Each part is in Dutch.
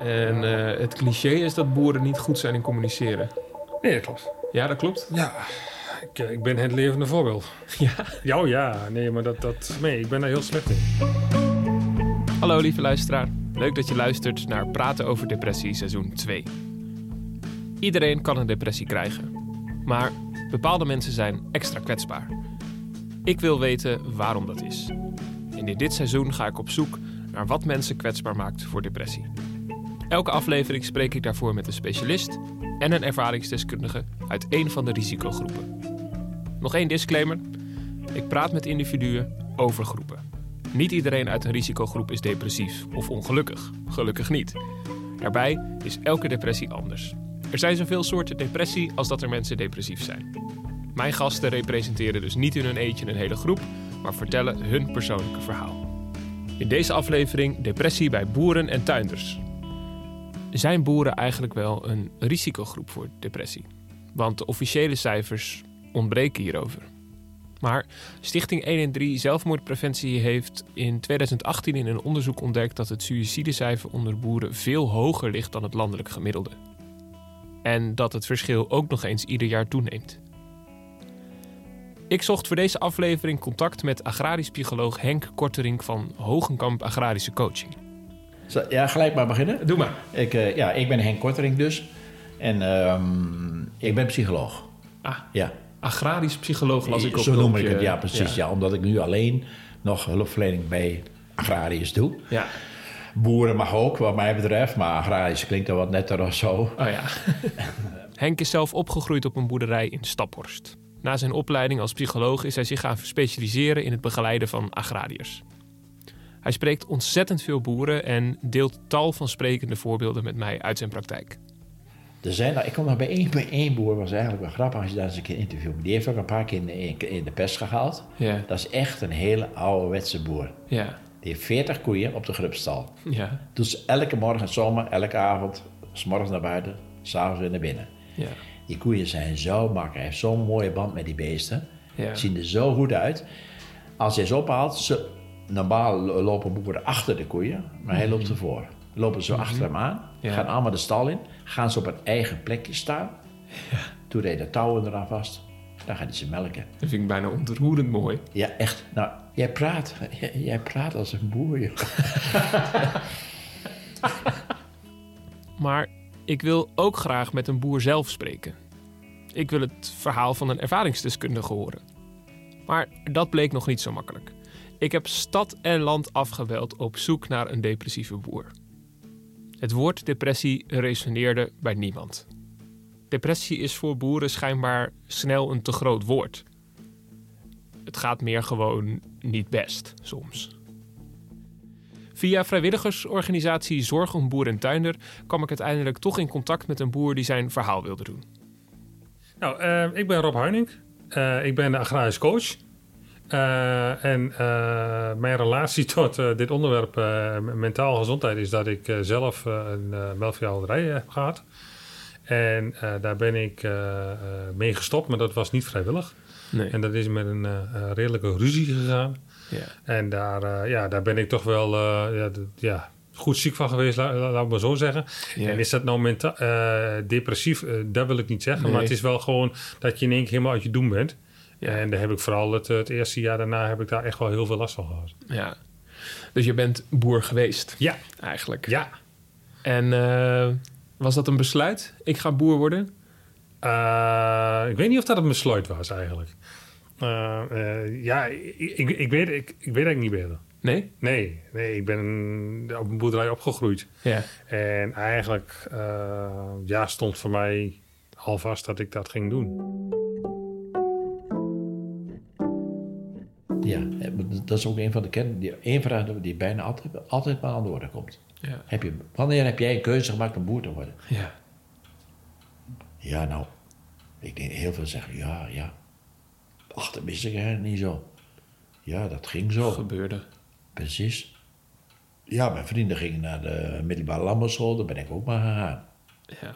En eh, het cliché is dat boeren niet goed zijn in communiceren. Nee, dat klopt. Ja, dat klopt. Ja, ik, eh, ik ben het levende voorbeeld. Ja. Ja, oh ja, nee, maar dat, dat, nee, ik ben daar heel slecht in. Hallo lieve luisteraar. Leuk dat je luistert naar Praten over Depressie seizoen 2. Iedereen kan een depressie krijgen. Maar bepaalde mensen zijn extra kwetsbaar. Ik wil weten waarom dat is. En in dit seizoen ga ik op zoek naar wat mensen kwetsbaar maakt voor depressie. Elke aflevering spreek ik daarvoor met een specialist en een ervaringsdeskundige uit één van de risicogroepen. Nog één disclaimer. Ik praat met individuen over groepen. Niet iedereen uit een risicogroep is depressief of ongelukkig. Gelukkig niet. Daarbij is elke depressie anders. Er zijn zoveel soorten depressie als dat er mensen depressief zijn. Mijn gasten representeren dus niet in hun eentje een hele groep, maar vertellen hun persoonlijke verhaal. In deze aflevering depressie bij boeren en tuinders. Zijn boeren eigenlijk wel een risicogroep voor depressie? Want de officiële cijfers ontbreken hierover. Maar Stichting 113 Zelfmoordpreventie heeft in 2018 in een onderzoek ontdekt dat het suïcidecijfer onder boeren veel hoger ligt dan het landelijk gemiddelde. En dat het verschil ook nog eens ieder jaar toeneemt. Ik zocht voor deze aflevering contact met agrarisch psycholoog Henk Kortering van Hogenkamp Agrarische Coaching. Zo, Ja, gelijk maar beginnen. Doe maar. Ik, eh, ja, ik ben Henk Kortering dus. En ehm, ik ben psycholoog. Ah, Ja, agrarisch psycholoog las ik op zo noem ik het. Ja, precies. Ja. omdat ik nu alleen nog hulpverlening bij agrariërs doe. Ja. Boeren mag ook, wat mij betreft. Maar agrarisch klinkt er wat netter of zo. Oh ja. Henk is zelf opgegroeid op een boerderij in Staphorst. Na zijn opleiding als psycholoog is hij zich gaan specialiseren in het begeleiden van agrariërs. Hij spreekt ontzettend veel boeren en deelt tal van sprekende voorbeelden met mij uit zijn praktijk. Er zijn, er- ik kom nog bij één, bij één boer, was eigenlijk wel grappig als je daar eens een keer interviewt. Die heeft ook een paar keer in de, in de pers gehaald. Ja, Dat is echt een hele ouderwetse boer. ja, Die heeft 40 koeien op de grubstal. ja, Doet ze elke morgen, zomer, elke avond, s morgens naar buiten, s'avonds weer naar binnen. ja, Die koeien zijn zo makkelijk. Hij heeft zo'n mooie band met die beesten. Ja. Zien er zo goed uit. Als hij ze ophaalt, ze, normaal lo- lopen boeren achter de koeien, maar hij loopt ervoor. Lopen zo achter hem aan, gaan allemaal de stal in, gaan ze op een eigen plekje staan. Toen hij de touwen eraan vast, dan hij ze melken. dat vind ik bijna ontroerend mooi. Ja, echt. Nou, jij praat, jij, jij praat als een boer, joh. Maar ik wil ook graag met een boer zelf spreken. Ik wil het verhaal van een ervaringsdeskundige horen. Maar dat bleek nog niet zo makkelijk. Ik heb stad en land afgebeld op zoek naar een depressieve boer. Het woord depressie resoneerde bij niemand. Depressie is voor boeren schijnbaar snel een te groot woord. Het gaat meer gewoon niet best soms. Via vrijwilligersorganisatie Zorg om Boer en Tuinder kwam ik uiteindelijk toch in contact met een boer die zijn verhaal wilde doen. Nou, eh, ik ben Rob Huining. Eh, ik ben de agrarisch coach. Eh, en eh, mijn relatie tot eh, dit onderwerp mentaal gezondheid is dat ik zelf een melkveehouderij heb gehad. En daar ben ik mee gestopt, maar dat was niet vrijwillig. Nee. En dat is met een redelijke ruzie gegaan. Ja. En daar, ja, daar ben ik toch wel ja, ja, goed ziek van geweest, la- la- laat ik maar zo zeggen. Ja. En is dat nou menta- eh, depressief? Dat wil ik niet zeggen. Nee. Maar het is wel gewoon dat je in één keer helemaal uit je doen bent. Ja. En daar heb ik vooral het, het eerste jaar daarna heb ik daar echt wel heel veel last van gehad. Ja. Dus je bent boer geweest, Ja, eigenlijk. ja. En eh, was dat een besluit? Ik ga boer worden? Eh, ik weet niet of dat een besluit was eigenlijk. Eh, ja, ik, ik, ik, weet, ik, ik weet eigenlijk niet beter. Nee? Nee, nee, ik ben op een boerderij opgegroeid. Ja. En eigenlijk ja, stond voor mij al vast dat ik dat ging doen. Ja, dat is ook een van de kennis. Die, één vraag die bijna altijd, altijd maar aan de orde komt. Ja. Heb je, wanneer heb jij een keuze gemaakt om boer te worden? Ja. Ja, nou, ik denk heel veel zeggen ja, ja. Ach, dat wist ik eigenlijk niet zo. Ja, dat ging zo. Gebeurde. Precies. Ja, mijn vrienden gingen naar de middelbare landbouwschool, daar ben ik ook maar gegaan. Ja.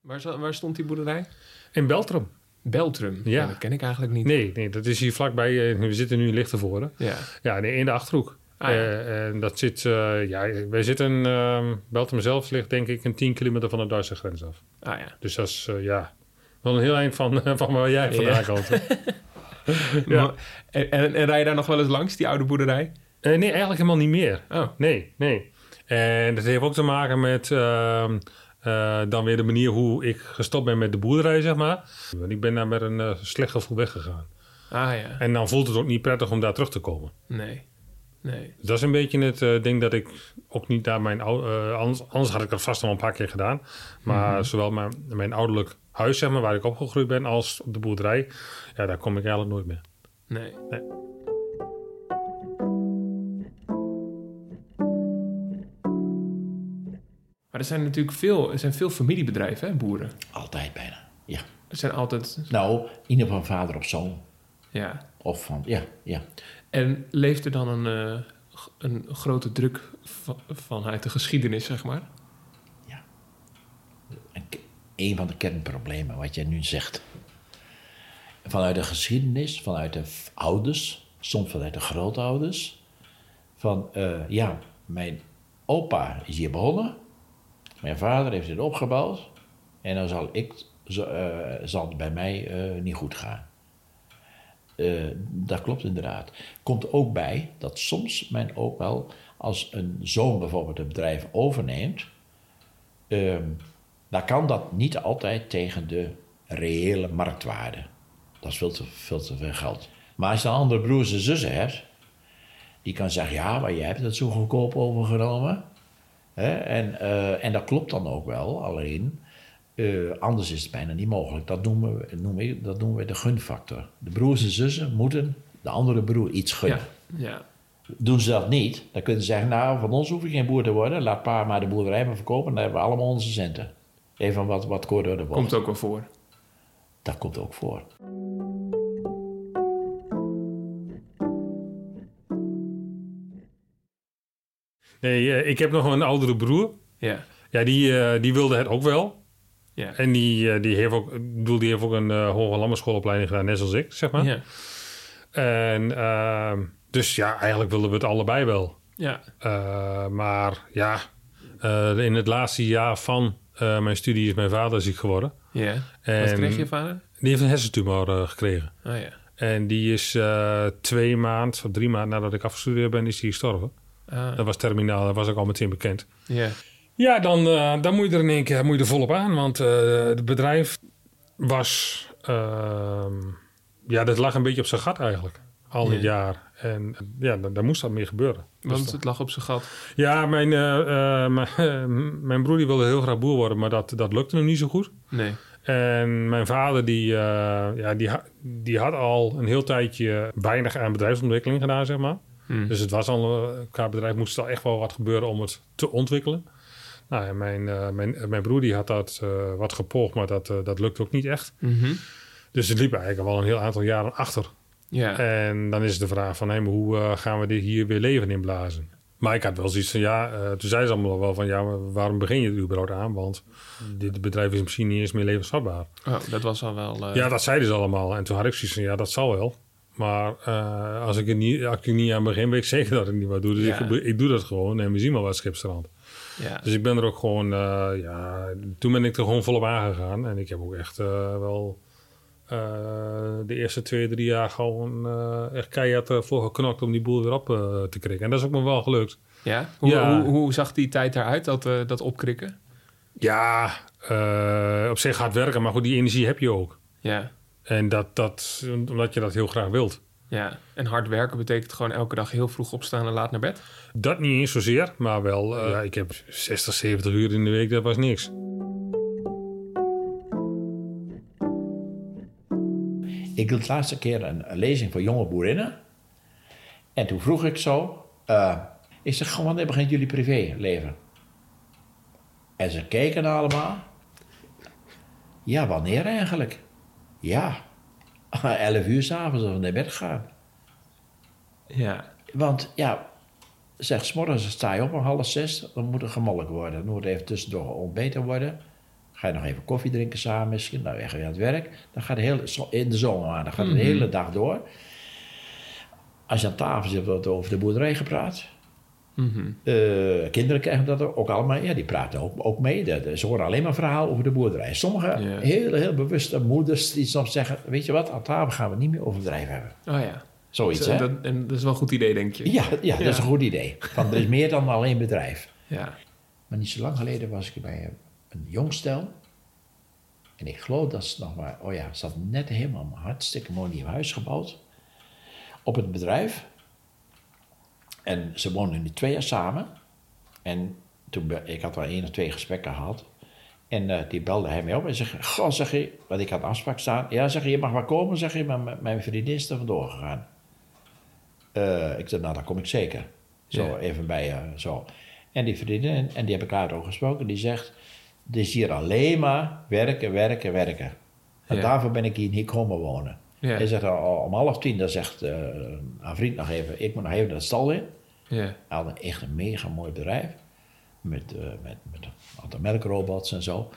Waar, waar stond die boerderij? In Beltrum. Beltrum. Ja. dat ken ik eigenlijk niet. Nee, nee, dat is hier vlakbij. eh, We zitten nu in Lichtenvoorde. Ja. Ja, in de Achterhoek. Ah, ja. Eh, en dat zit, eh, ja, wij zitten, uh, Beltem zelf ligt denk ik een 10 kilometer van de Duitse grens af. Ah ja. Dus dat is, ja, wel een heel eind van, van waar jij vandaan komt. Ja. Maar- En, en, en rij je daar nog wel eens langs, die oude boerderij? Nee, eigenlijk helemaal niet meer. Oh, Nee, nee. En dat heeft ook te maken met eh, dan weer de manier hoe ik gestopt ben met de boerderij, zeg maar. Want ik ben daar met een eh, slecht gevoel weggegaan. ah ja. En dan voelt het ook niet prettig om daar terug te komen. Nee. Nee. Dat is een beetje het eh, ding dat ik ook niet naar mijn ou- anders, anders had ik dat vast al een paar keer gedaan. Maar Mhm. zowel mijn, mijn ouderlijk huis, zeg maar, waar ik opgegroeid ben, als op de boerderij, ja, daar kom ik eigenlijk nooit meer. Nee. Nee. Maar er zijn natuurlijk veel, er zijn veel familiebedrijven, hè, boeren. Altijd bijna. Ja. Er zijn altijd, Nou, in ieder geval vader op zoon. ja. Of van, ja, ja. En leeft er dan een, eh, een grote druk van, vanuit de geschiedenis, zeg maar? Een, ke- een van de kernproblemen wat jij nu zegt. Vanuit de geschiedenis, vanuit de ouders, soms vanuit de grootouders. Van, eh, ja, mijn opa is hier begonnen. Mijn vader heeft dit opgebouwd. En dan zal, ik, eh, zal het bij mij eh, niet goed gaan. Eh, dat klopt inderdaad. Komt ook bij dat soms men ook wel, als een zoon bijvoorbeeld een bedrijf overneemt, ehm, dan kan dat niet altijd tegen de reële marktwaarde. Dat is veel te, veel te veel geld. Maar als je dan andere broers en zussen hebt, die kan zeggen, ja, maar jij hebt het zo goedkoop overgenomen. Hè? En, eh, en dat klopt dan ook wel, alleen eh, anders is het bijna niet mogelijk. Dat noemen, we, noem ik, dat noemen we de gunfactor. De broers en zussen moeten de andere broer iets gunnen. Ja. ja. Doen ze dat niet, dan kunnen ze zeggen, nou, van ons hoef je geen boer te worden. Laat pa maar de boerderij maar verkopen, dan hebben we allemaal onze centen. Even wat, wat kort door de. Komt ook wel voor. Dat komt ook voor. Nee, eh, ik heb nog een oudere broer. Ja. Ja, die, eh, die wilde het ook wel. Ja. En die, eh, die, heeft ook, ik bedoel, die heeft ook een hoge landbouwschoolopleiding gedaan, net zoals ik, zeg maar. Ja. En ehm, dus ja, eigenlijk wilden we het allebei wel. Ja. Maar ja, in het laatste jaar van mijn studie is mijn vader ziek geworden. Ja. Wat En kreeg je vader? Die heeft een hersentumor gekregen. Oh ja. En die is twee maanden of drie maanden nadat ik afgestudeerd ben, is die gestorven. Ah, Dat was terminaal, dat was ook al meteen bekend. ja. Ja, dan, eh, dan moet je er in één keer moet je er volop aan. Want eh, het bedrijf was... ehm, ja, dat lag een beetje op zijn gat eigenlijk. Al dit Ja. jaar. En ja, dan moest dat meer gebeuren. Dus Want het lag op zijn gat. ja, mijn, eh, eh, mijn, broer die wilde heel graag boer worden, maar dat, dat lukte hem niet zo goed. Nee. En mijn vader die, eh, ja, die, die had al een heel tijdje weinig aan bedrijfsontwikkeling gedaan, zeg maar. Hm. Dus het was al, eh, qua bedrijf moest er echt wel wat gebeuren om het te ontwikkelen. Nou, en mijn, eh, mijn, mijn broer die had dat eh, wat gepoogd, maar dat, eh, dat lukte ook niet echt. Mhm. Dus het liep eigenlijk al een heel aantal jaren achter. Ja. En dan is de vraag van, maar hoe eh, gaan we dit hier weer leven inblazen? Maar ik had wel zoiets van, ja, eh, toen zei ze allemaal wel van, ja, maar waarom begin je er überhaupt aan? Want dit bedrijf is misschien niet eens meer levensvatbaar. Oh, dat was al wel... eh, Ja, dat zeiden ze allemaal. En toen had ik zoiets van, ja, dat zal wel. Maar eh, als, ik er niet, als ik niet aan begin, weet ik zeker dat ik niet wat doe. Dus Ja. ik, ik doe dat gewoon en we zien wel wat schipstrand. ja. Dus ik ben er ook gewoon, eh, ja, toen ben ik er gewoon volop aangegaan. En ik heb ook echt eh, wel de eerste twee, drie jaar gewoon echt keihard ervoor geknokt om die boel weer op te krikken. En dat is ook nog wel gelukt. Ja? Hoe, Ja. Hoe, hoe zag die tijd eruit, dat, dat opkrikken? Ja, op zich hard werken, maar goed, die energie heb je ook. Ja. En dat, dat, omdat je dat heel graag wilt. Ja. En hard werken betekent gewoon elke dag heel vroeg opstaan en laat naar bed? Dat niet eens zozeer, maar wel, eh, ja, ik heb 60, 70 uur in de week, dat was niks. Ik had de laatste keer een, een lezing voor jonge boerinnen. En toen vroeg ik zo... eh, ik zeg, "Goh, wanneer begint jullie privéleven? En ze keken allemaal. Ja, wanneer eigenlijk? Ja, 11 uur s'avonds als we naar bed gaan. Ja. Want ja, zeg, 's morgens sta je op om half zes, dan moet er gemolken worden. Dan moet er even tussendoor ontbeten worden. Ga je nog even koffie drinken samen misschien, dan weg weer aan het werk. Dan gaat de hele, in de zomer, maar dan gaat het de hele dag door. Als je aan tafel zit, wordt er over de boerderij gepraat. Eh, kinderen krijgen dat ook allemaal. Ja, die praten ook, ook mee. De- de- Ze horen alleen maar verhaal over de boerderij. Sommige Ja. heel, heel bewuste moeders die soms zeggen... weet je wat, aan tafel gaan we niet meer over bedrijf hebben. Oh ja. Zoiets, en, hè? dat, en dat is wel een goed idee, denk je? Ja, ja, dat is Ja. een goed idee. Van, er is meer dan alleen bedrijf. Ja. Maar niet zo lang geleden was ik bij een, jong stel. En ik geloof dat ze nog maar... Oh ja, ze had net helemaal hartstikke mooi nieuw huis gebouwd. Op het bedrijf. En ze woonden nu twee jaar samen. En toen, ik had wel één of twee gesprekken gehad. En eh, die belde hij mij op en zegt... Goh, zeg je, wat ik had afspraak staan. Ja, zeg je, je mag wel komen, zeg je, maar mijn vriendin is er vandoor gegaan. Eh, ik zei, nou, dan kom ik zeker. Zo, Ja. even bij, eh, zo. En die vriendin, en die heb ik later ook gesproken, die zegt... Het is hier alleen maar werken, werken, werken. En Ja. daarvoor ben ik hier niet komen wonen. Ja. Hij zegt, om half tien, dan zegt een vriend nog even... Ik moet nog even naar de stal in. Ja. Hij had een echt een mega mooi bedrijf. Met, eh, met, met een aantal melkrobots en zo.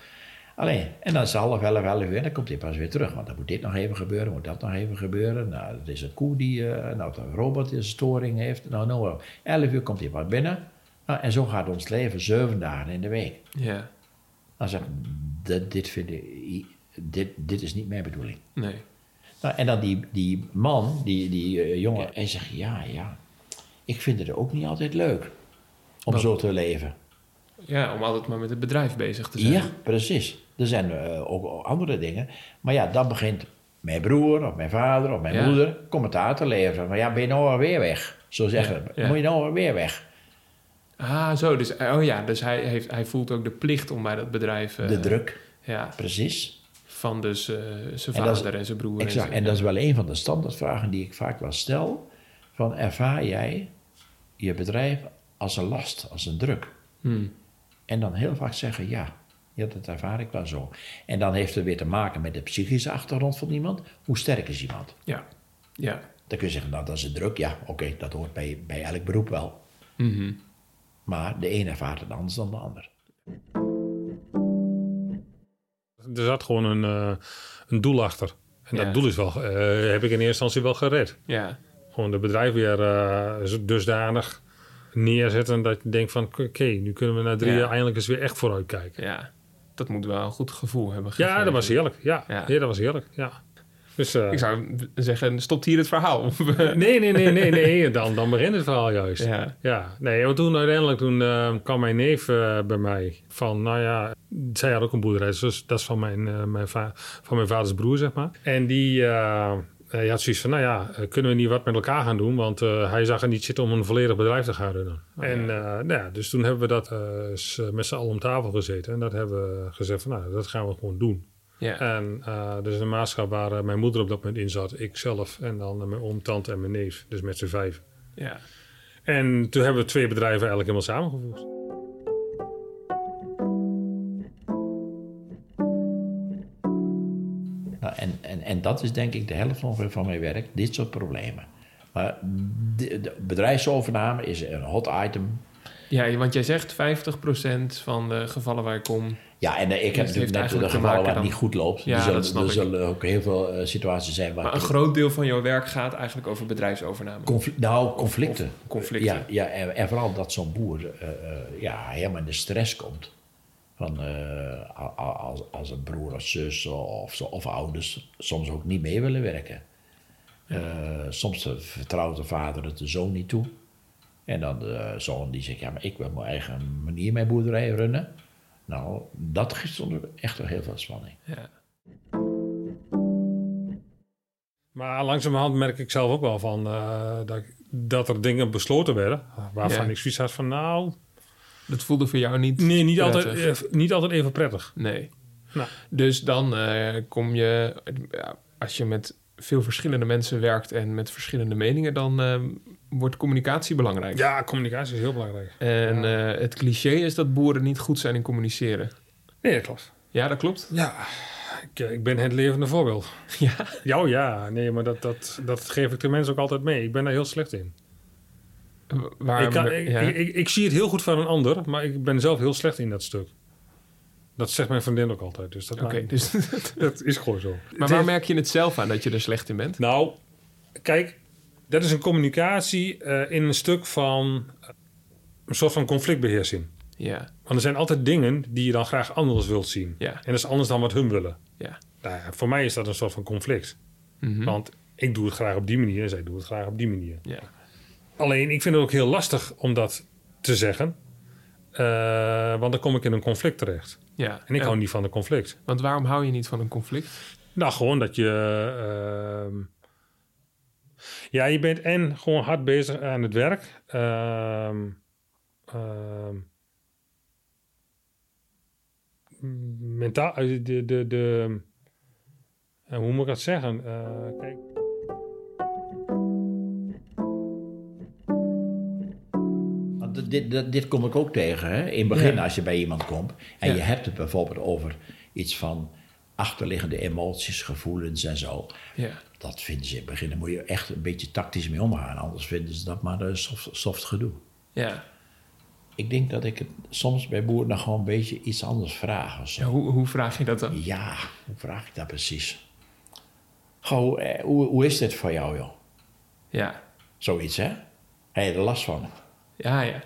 Alleen, en dan is het half elf, elf uur, en dan komt hij pas weer terug. Want dan moet dit nog even gebeuren, moet dat nog even gebeuren. Nou, het is een koe die, nou, een robot die een storing heeft. Nou, nou, elf uur komt hij pas binnen. Nou, en zo gaat ons leven zeven dagen in de week. Ja. Dan zeg ik, dit, dit, vind ik, dit, dit is niet mijn bedoeling. Nee. Nou, en dan die, die man, die, die eh, jongen, hij zegt, ja, ja, ik vind het ook niet altijd leuk om Wat? zo te leven. Ja, om altijd maar met het bedrijf bezig te zijn. Ja, precies. Er zijn eh, ook andere dingen. Maar ja, dan begint mijn broer of mijn vader of mijn Ja. moeder commentaar te leveren. Maar ja, ben je nou alweer weg? Zo zeggen Ja. Moet je nou alweer weg? Ah, zo. Dus, oh ja, dus hij, heeft, hij voelt ook de plicht om bij dat bedrijf... eh, De druk, Ja, precies. van dus eh, zijn En is- vader en zijn broer. Exact. zijn- En dat is wel een van de standaardvragen die ik vaak wel stel. Van ervaar jij je bedrijf als een last, als een druk? Hmm. En dan heel vaak zeggen ja. Ja, dat ervaar ik wel zo. En dan heeft het weer te maken met de psychische achtergrond van iemand. Hoe sterk is iemand? Ja. Ja. Dan kun je zeggen, nou dat is een druk. Ja, oké, dat hoort bij, bij elk beroep wel. Mhm. Maar de een ervaart het anders dan de ander. Er zat gewoon een, eh, een doel achter. En Ja. dat doel is wel, eh, heb ik in eerste instantie wel gered. Ja. Gewoon de bedrijf weer eh, dusdanig neerzetten dat je denkt van... oké, nu kunnen we na drie Ja. jaar eindelijk eens weer echt vooruit kijken. Ja. Dat moet wel een goed gevoel hebben Ja, gegeven. dat was heerlijk. Ja, Ja. ja. dat was heerlijk. Ja. Dus, eh, Ik zou zeggen, stopt hier het verhaal. Nee, nee, nee, nee, nee. Dan, dan begint het verhaal juist. ja. Ja, nee, want toen uiteindelijk toen, eh, kwam mijn neef eh, bij mij van, nou ja, zij had ook een boerderij, dus dat is van mijn, mijn, va- van mijn vaders broer, zeg maar. En die, eh, hij had zoiets van, nou ja, eh, kunnen we niet wat met elkaar gaan doen, want eh, hij zag er niet zitten om een volledig bedrijf te gaan runnen. en eh, nou ja, dus toen hebben we dat met z'n allen om tafel gezeten en dat hebben we gezegd van, nou, dat gaan we gewoon doen. Ja. En dus een maatschap waar mijn moeder op dat moment in zat, ik zelf en dan mijn oom, tante en mijn neef, dus met z'n vijf. ja. En toen hebben we twee bedrijven eigenlijk helemaal samengevoegd. En, en, en dat is denk ik de helft ongeveer van mijn werk, dit soort problemen. Maar de, de bedrijfsovername is een hot item. Ja, want jij zegt 50% van de gevallen waar ik kom... Ja, en eh, ik heb natuurlijk net de gevallen waar het niet goed loopt. Ja, er zullen, dat snap er ik. zullen ook heel veel eh, situaties zijn waar... Maar een groot deel van jouw werk gaat eigenlijk over bedrijfsovername. Confli- nou, conflicten. Of conflicten. Ja, ja en, en vooral dat zo'n boer eh, ja, helemaal in de stress komt. Van, eh, als, als een broer of zus of, of ouders soms ook niet mee willen werken. Eh, soms vertrouwt de vader het de zoon niet toe. En dan de zoon die zegt, ja, maar ik wil mijn eigen manier mijn boerderij runnen. Nou, dat geeft soms echt wel heel veel spanning. Ja. Maar langzamerhand merk ik zelf ook wel van eh, dat, dat er dingen besloten werden. Waarvan Ja. ik zoiets had van nou, Dat voelde voor jou niet nee, niet altijd, prettig. niet altijd even prettig. Nee. Nou. Dus dan eh, kom je... ja, als je met veel verschillende mensen werkt en met verschillende meningen... dan eh, wordt communicatie belangrijk. Ja, communicatie is heel belangrijk. En eh, het cliché is dat boeren niet goed zijn in communiceren. Nee, dat klopt. Ja, dat klopt. Ja, ik, ik ben het levende voorbeeld. Ja. Ja, oh ja, nee, maar dat, dat, dat geef ik de mensen ook altijd mee. Ik ben daar heel slecht in. Waar, ik, kan, ik, ja. ik, ik, ik zie het heel goed van een ander, maar ik ben zelf heel slecht in dat stuk. Dat zegt mijn vriendin ook altijd. Dus dat, Oké, dus, dat is gewoon zo. maar waar merk je het zelf aan dat je er slecht in bent? Nou, kijk, dat is een communicatie eh, in een stuk van eh, een soort van conflictbeheersing. Ja, Want er zijn altijd dingen die je dan graag anders wilt zien. ja, En dat is anders dan wat hun willen. ja. Nou voor mij is dat een soort van conflict. Mhm. Want ik doe het graag op die manier en zij doen het graag op die manier. ja. Alleen, ik vind het ook heel lastig om dat te zeggen. Eh, want dan kom ik in een conflict terecht. ja. En ik hou niet van een conflict. Want waarom hou je niet van een conflict? Nou, gewoon dat je... ehm, ja, je bent en gewoon hard bezig aan het werk. Ehm, ehm, mentaal... eh, De, de, de, eh, hoe moet ik dat zeggen? Kijk... dit- Dit, kom ik ook tegen. Hè? In het begin, Ja. als je bij iemand komt en Ja. je hebt het bijvoorbeeld over iets van achterliggende emoties, gevoelens en zo. Ja, Dat vinden ze in het begin, daar moet je echt een beetje tactisch mee omgaan. Anders vinden ze dat maar een soft, soft gedoe. ja. Ik denk dat ik het soms bij boeren nog gewoon een beetje iets anders vraag. Of zo. Ja, hoe, hoe vraag je dat dan? Ja, hoe vraag ik dat precies? Goh, eh, hoe, hoe is dit voor jou, joh? Ja, Zoiets, hè? Heb je er last van? ja, ja.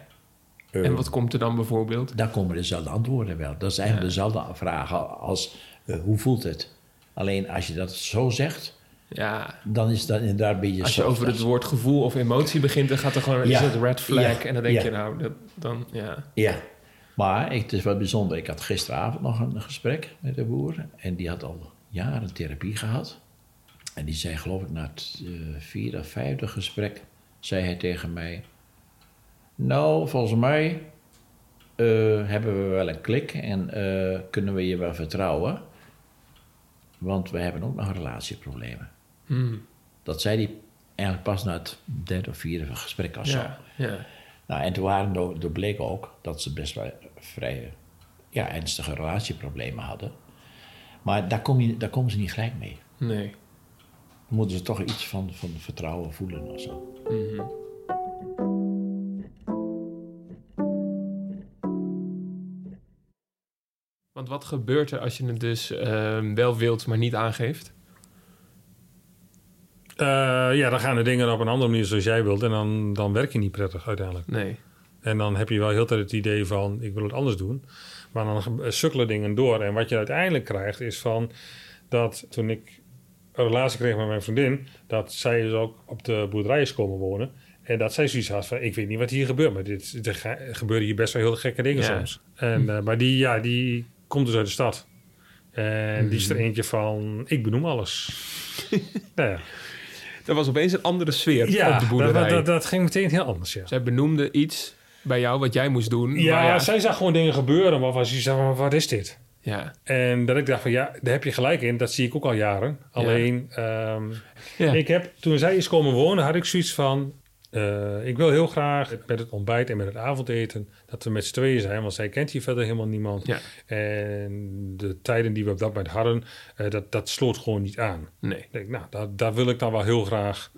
En wat komt er dan bijvoorbeeld? Daar komen dezelfde antwoorden wel. Dat eigenlijk dezelfde vraag als eh, hoe voelt het? Alleen als je dat zo zegt, Ja, dan is dat inderdaad een beetje als je over het woord gevoel of emotie begint, dan gaat er gewoon Ja. is het red flag. Ja. En dan denk Ja. je, nou, dat, dan, ja. Ja, maar ik, het is wel bijzonder. Ik had gisteravond nog een gesprek met de boer. En die had al jaren therapie gehad. En die zei, geloof ik, na het eh, vierde of vijfde gesprek... zei hij tegen mij... Nou, volgens mij eh, hebben we wel een klik... en eh, kunnen we je wel vertrouwen. Want we hebben ook nog relatieproblemen. Hmm. Dat zei hij eigenlijk pas na het derde of vierde gesprek of zo. Ja. Nou, en toen waren er, er bleek ook dat ze best wel vrij ja, ernstige relatieproblemen hadden. Maar daar, kom je, daar komen ze niet gelijk mee. Nee. Dan moeten ze toch iets van, van vertrouwen voelen of zo. Mhm. Want wat gebeurt er als je het dus ehm, wel wilt, maar niet aangeeft? Eh, ja, dan gaan de dingen op een andere manier zoals jij wilt. En dan, dan werk je niet prettig uiteindelijk. Nee. En dan heb je wel heel tijd het idee van, ik wil het anders doen. Maar dan sukkelen dingen door. En wat je uiteindelijk krijgt is van, dat toen ik een relatie kreeg met mijn vriendin... dat zij dus ook op de boerderij is komen wonen. En dat zij zoiets had van, ik weet niet wat hier gebeurt. Maar dit, er gebeuren hier best wel heel gekke dingen Ja. soms. En, eh, maar die, ja, die komt dus uit de stad. En die is er Mhm. eentje van, ik benoem alles. nou ja, Er was opeens een andere sfeer ja op de dat, boerderij. dat, dat ging meteen heel anders, ja. Zij benoemde iets bij jou wat jij moest doen. Ja, maar ja, zij zag gewoon dingen gebeuren, maar was ze zei, maar wat is dit? ja. En dat ik dacht van ja, daar heb je gelijk in. Dat zie ik ook al jaren. Alleen, ehm, Ja. ik heb, toen zij is komen wonen, had ik zoiets van... eh, ik wil heel graag met het ontbijt en met het avondeten... dat we met z'n tweeën zijn, want zij kent hier verder helemaal niemand. Ja. En de tijden die we op dat moment hadden, eh, dat, dat sloot gewoon niet aan. Nee. Ik denk, nou, daar, daar wil ik dan wel heel graag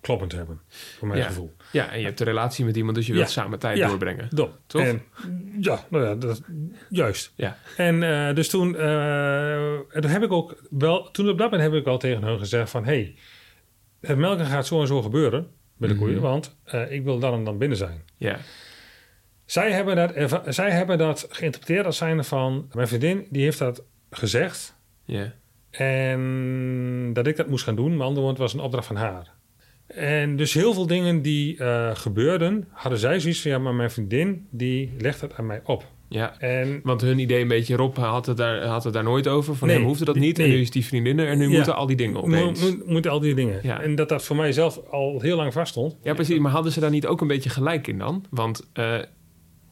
kloppend hebben, voor mijn Ja. gevoel. Ja, en je hebt een relatie met iemand, dus je wilt Ja. samen tijd Ja. doorbrengen. Toch? En, ja, nou ja, dat, juist. Ja. En eh, dus toen, en toen heb ik ook wel, toen op dat moment heb ik al tegen hun gezegd van, hey, het melken gaat zo en zo gebeuren de Mhm. koeien, want eh, ik wil dan en dan binnen zijn. Ja. Zij hebben dat, zij hebben dat geïnterpreteerd als zijnde van, mijn vriendin die heeft dat gezegd Ja. en dat ik dat moest gaan doen, met andere woorden, het was een opdracht van haar. En dus heel veel dingen die eh, gebeurden, hadden zij zoiets van, ja, maar mijn vriendin die legt het aan mij op. ja. En Want hun idee een beetje, Rob had het daar, had het daar nooit over. Van Nee, hem hoefde dat niet. En nu is die vriendin er en nu Ja. moeten al die dingen opeens. Mo- mo- moeten al die dingen. Ja. En dat dat voor mij zelf al heel lang vaststond. Ja, precies. Maar hadden ze daar niet ook een beetje gelijk in dan? Want eh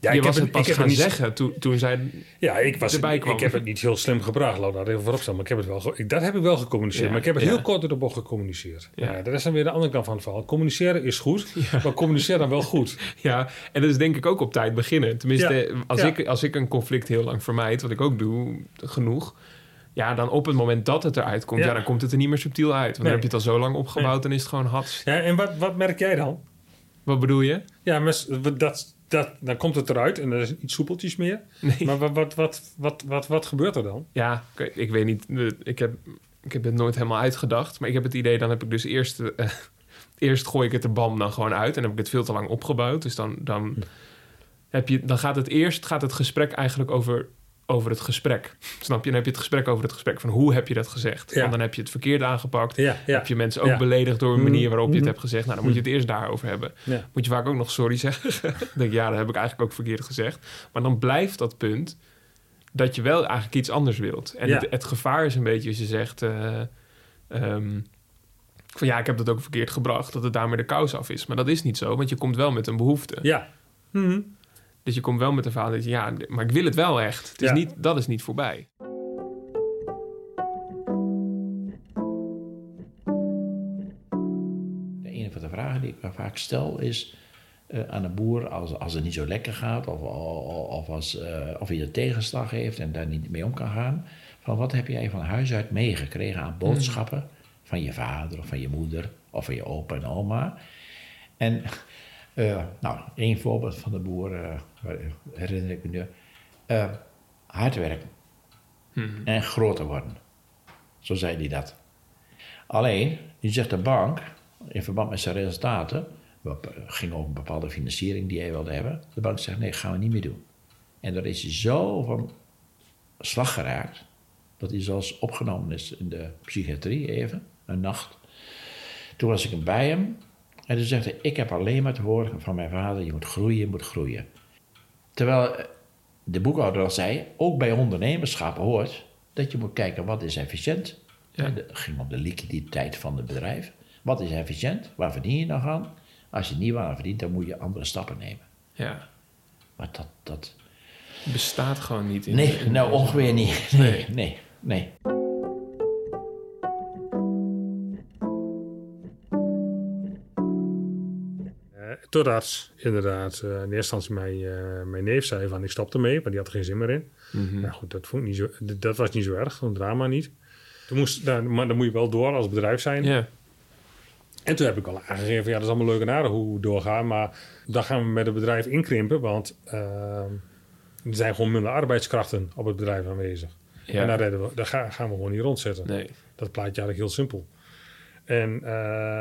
Ja, je ik was heb het pas ik gaan het zeggen toen, toen zij... Ja, ik, was, erbij ik, kwam. ik heb het niet heel slim gebracht, laat dat even vooropstellen. Maar ik heb het wel, ik, dat heb ik wel gecommuniceerd. Ja, maar ik heb het ja. heel kort door de bocht gecommuniceerd. Ja. Ja. dat is dan weer de andere kant van het verhaal. Communiceren is goed, maar communiceer dan wel goed. Ja, en dat is denk ik ook op tijd beginnen. Tenminste, als. Ik, als ik een conflict heel lang vermijd, wat ik ook doe, genoeg... Ja, dan op het moment dat het eruit komt, ja, dan komt het er niet meer subtiel uit. Want Nee. dan heb je het al zo lang opgebouwd, dan is het gewoon hats. Ja, en wat, wat merk jij dan? Wat bedoel je? Ja, maar dat, dat, dan komt het eruit en er is iets soepeltjes meer. Nee. Maar wat, wat, wat, wat, wat, wat gebeurt er dan? Ja, ik, ik weet niet. Ik heb, ik heb het nooit helemaal uitgedacht. Maar ik heb het idee, dan heb ik dus eerst... eh, eerst gooi ik het er bam dan gewoon uit en heb ik het veel te lang opgebouwd. Dus dan, dan, heb je, dan gaat het eerst gaat het gesprek eigenlijk over, over het gesprek. Snap je? Dan heb je het gesprek over het gesprek. Van hoe heb je dat gezegd? Ja. Want dan heb je het verkeerd aangepakt. Ja, ja. Heb je mensen ook beledigd door een manier waarop je het Mhm. hebt gezegd. Nou, dan moet je het eerst daarover hebben. Moet je vaak ook nog sorry zeggen. Dan denk ja, dat heb ik eigenlijk ook verkeerd gezegd. Maar dan blijft dat punt dat je wel eigenlijk iets anders wilt. En het, het gevaar is een beetje als je zegt... eh, ehm, van ja, ik heb dat ook verkeerd gebracht, dat het daarmee de kous af is. Maar dat is niet zo, want je komt wel met een behoefte. Ja. Mhm. Dus je komt wel met een verhaal dat je, ja, maar ik wil het wel echt. Het is Ja. niet, dat is niet voorbij. De ene van de vragen die ik me vaak stel is eh, aan een boer als, als het niet zo lekker gaat of, of, of als, eh, of hij een tegenslag heeft en daar niet mee om kan gaan. Van wat heb jij van huis uit meegekregen aan boodschappen van je vader of van je moeder of van je opa en oma? En eh, nou, één voorbeeld van de boer eh, herinner ik me nu. Eh, hard werken en groter worden. Zo zei hij dat. Alleen, nu zegt de bank, in verband met zijn resultaten, wat ging over een bepaalde financiering die hij wilde hebben. De bank zegt, nee, gaan we niet meer doen. En daar is hij zo van slag geraakt, dat hij zelfs opgenomen is in de psychiatrie even, een nacht. Toen was ik bij hem en toen zegt hij, ik heb alleen maar te horen van mijn vader, je moet groeien, je moet groeien. Terwijl eh, de boekhouder al zei, ook bij ondernemerschap hoort dat je moet kijken wat is efficiënt. Ja. Het ging om de liquiditeit van het bedrijf. Wat is efficiënt? Waar verdien je nog aan? Als je niet aan verdient, dan moet je andere stappen nemen. Ja, Maar dat, dat... bestaat gewoon niet in... Nee, in- nou ongeveer niet. Nee, nee, nee. Totdat inderdaad eh, in eerste instantie mijn, eh, mijn neef zei van ik stop ermee, want die had er geen zin meer in. Nou goed, dat, vond ik niet zo, dat was niet zo erg, een drama niet. Toen moest, nou, maar dan moet je wel door als bedrijf zijn. En toen heb ik al aangegeven, ja, dat is allemaal leuk en aardig hoe we doorgaan. Maar dan gaan we met het bedrijf inkrimpen, want eh, er zijn gewoon minder arbeidskrachten op het bedrijf aanwezig. ja. En daar, we, gaan we gewoon niet rondzetten. nee. Dat plaatje eigenlijk heel simpel. En, eh,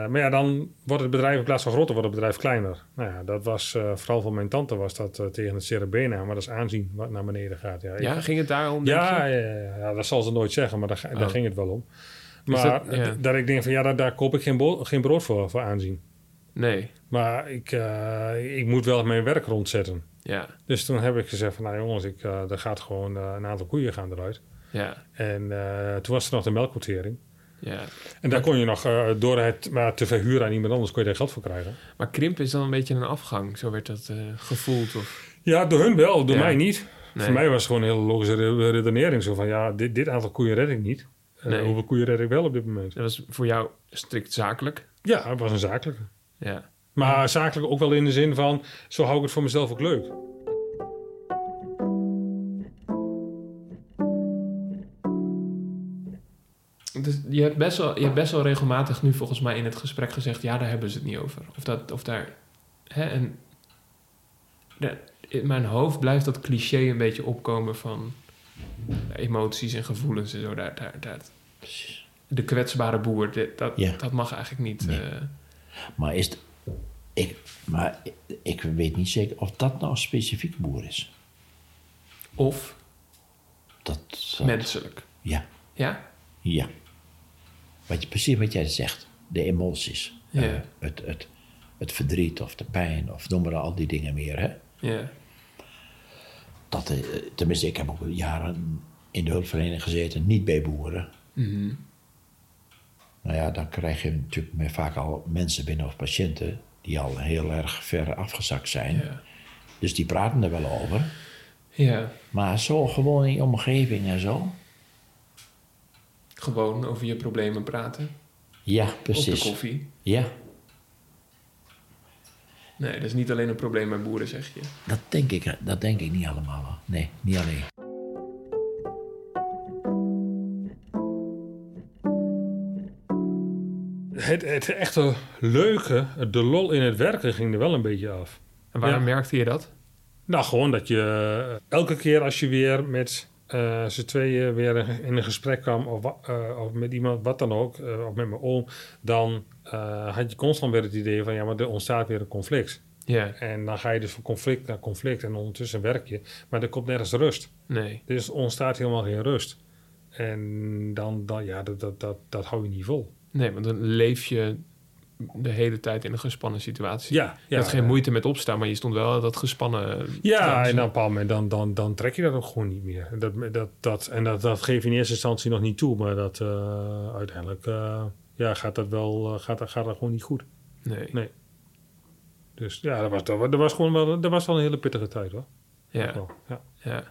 maar ja, dan wordt het bedrijf in plaats van groter, wordt het bedrijf kleiner. Nou ja, dat was eh, vooral van mijn tante was dat eh, tegen het cerebena, maar dat is aanzien wat naar beneden gaat. Ja, ik- ging het daarom? ja, ja, ja, ja, dat zal ze nooit zeggen, maar daar, daar Oh. ging het wel om. Dus Maar dat- ja. d- dat ik denk van ja, daar, daar koop ik geen, geen brood voor, voor aanzien. Nee, Maar ik, ik moet wel mijn werk rondzetten. ja, Dus toen heb ik gezegd van nou jongens, ik, er gaat gewoon een aantal koeien gaan eruit. ja, En toen was er nog de melkquotering. Ja. En daar kon je nog, eh, door het maar te verhuren aan iemand anders, kon je daar geld voor krijgen. Maar krimp is dan een beetje een afgang. Zo werd dat eh, gevoeld. Of... Ja, door hun wel, door Ja. mij niet. Nee. Voor mij was het gewoon een hele logische re- redenering. Zo van, ja, dit, dit aantal koeien red ik niet. Nee. hoeveel koeien red ik wel op dit moment? Dat was voor jou strikt zakelijk. Ja, het was een zakelijke. Ja, Maar zakelijk ook wel in de zin van, zo hou ik het voor mezelf ook leuk. Dus je hebt, best wel, je hebt best wel regelmatig nu volgens mij in het gesprek gezegd... ja, daar hebben ze het niet over. Of, dat, of daar... Hè, en in mijn hoofd blijft dat cliché een beetje opkomen van... emoties en gevoelens en zo. Daar, daar, daar, de kwetsbare boer, dit- dat, Ja. dat mag eigenlijk niet. Nee. eh, Maar, is het, ik, maar ik, weet niet zeker of dat nou een specifiek boer is. of Dat, dat- menselijk. Ja, Ja? ja. Wat je, precies wat jij zegt. De emoties. Ja. Eh, het, het, het verdriet of de pijn of noem maar al die dingen meer. Hè? Ja. Dat, eh, tenminste, ik heb ook jaren in de hulpverlening gezeten, niet bij boeren. Mhm. Nou ja, dan krijg je natuurlijk met vaak al mensen binnen of patiënten die al heel erg ver afgezakt zijn. Ja. Dus die praten er wel over. ja. Maar zo gewoon in je omgeving en zo. Gewoon over je problemen praten. Ja, Op de precies. koffie. Ja, Nee, dat is niet alleen een probleem bij boeren, zeg je. dat denk ik, dat denk ik niet allemaal. Nee, niet alleen. Het, het echte leuke, de lol in het werken ging er wel een beetje af. En waarom Ja. merkte je dat? Nou, gewoon dat je eh, elke keer als je weer met eh z'n tweeën weer in een gesprek kwam, of, eh, of met iemand, wat dan ook, eh, of met mijn oom, dan, eh, eh, had je constant weer het idee van... ja, maar er ontstaat weer een conflict. Ja, En dan ga je dus van conflict naar conflict en ondertussen werk je. Maar er komt nergens rust. nee. Dus er ontstaat helemaal geen rust. En dan, dan ja, dat, dat, dat, dat hou je niet vol. Nee, want dan leef je de hele tijd in een gespannen situatie. Ja, je had geen moeite met opstaan, maar je stond wel dat gespannen... Ja, en op een moment dan, dan, dan trek je dat ook gewoon niet meer. Dat, dat, dat, en dat, dat geef je in eerste instantie nog niet toe, maar dat eh, uiteindelijk eh, ja, gaat dat wel eh, gaat, dat- gaat dat gewoon niet goed. Nee, Nee. Dus ja, dat was, dat, was- dat was gewoon wel, dat was wel een hele pittige tijd hoor. ja, Wel, ja. ja,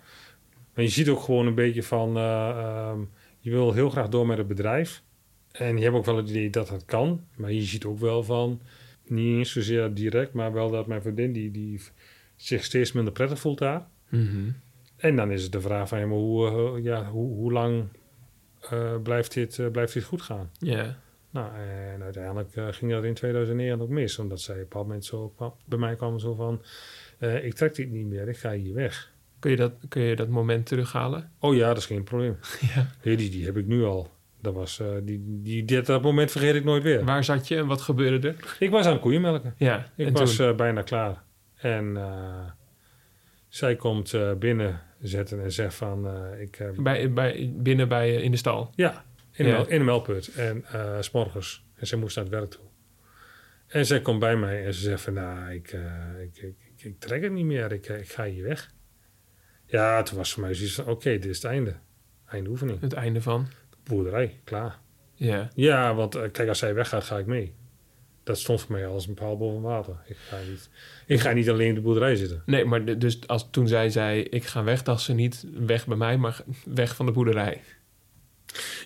Maar je ziet ook gewoon een beetje van, eh, ehm, je wil heel graag door met het bedrijf. En je hebt ook wel het idee dat het kan. Maar je ziet ook wel van, niet eens zozeer direct, maar wel dat mijn vriendin die, die zich steeds minder prettig voelt daar. Mhm. En dan is het de vraag van, ja, maar hoe, eh, ja, hoe, hoe lang eh, blijft, dit, eh, blijft dit goed gaan? ja, Nou, en uiteindelijk ging dat in 2009 ook mis. Omdat zij op een bepaald moment zo bij mij kwam zo van, ik trek dit niet meer, ik ga hier weg. Kun je, dat, kun je dat moment terughalen? Oh ja, dat is geen probleem. Ja. Die, die heb ik nu al. Dat, was, eh, die, die, dat moment vergeet ik nooit weer. Waar zat je en wat gebeurde er? Ik was aan het koeienmelken. Ja, Ik was toen? eh, bijna klaar. En eh, zij komt binnen zetten en zegt van... ik, bij, bij, binnen bij, in de stal. ja, in, Ja. Mel- in een melkput. En s s'morgens. En zij moest naar het werk toe. En zij komt bij mij en ze zegt van... Nou, ik, ik, ik, ik, trek het niet meer. Ik, ik ga hier weg. Ja, toen was voor mij zoiets van... Oké, dit is het einde. Einde oefening. Het einde van. Boerderij, klaar. Ja, Ja, want eh, kijk, als zij weggaat, ga ik mee. Dat stond voor mij als een paal boven water. Ik ga niet, ik ga niet alleen in de boerderij zitten. nee, maar de- dus als, toen zij zei, ik ga weg, dacht ze niet weg bij mij, maar weg van de boerderij.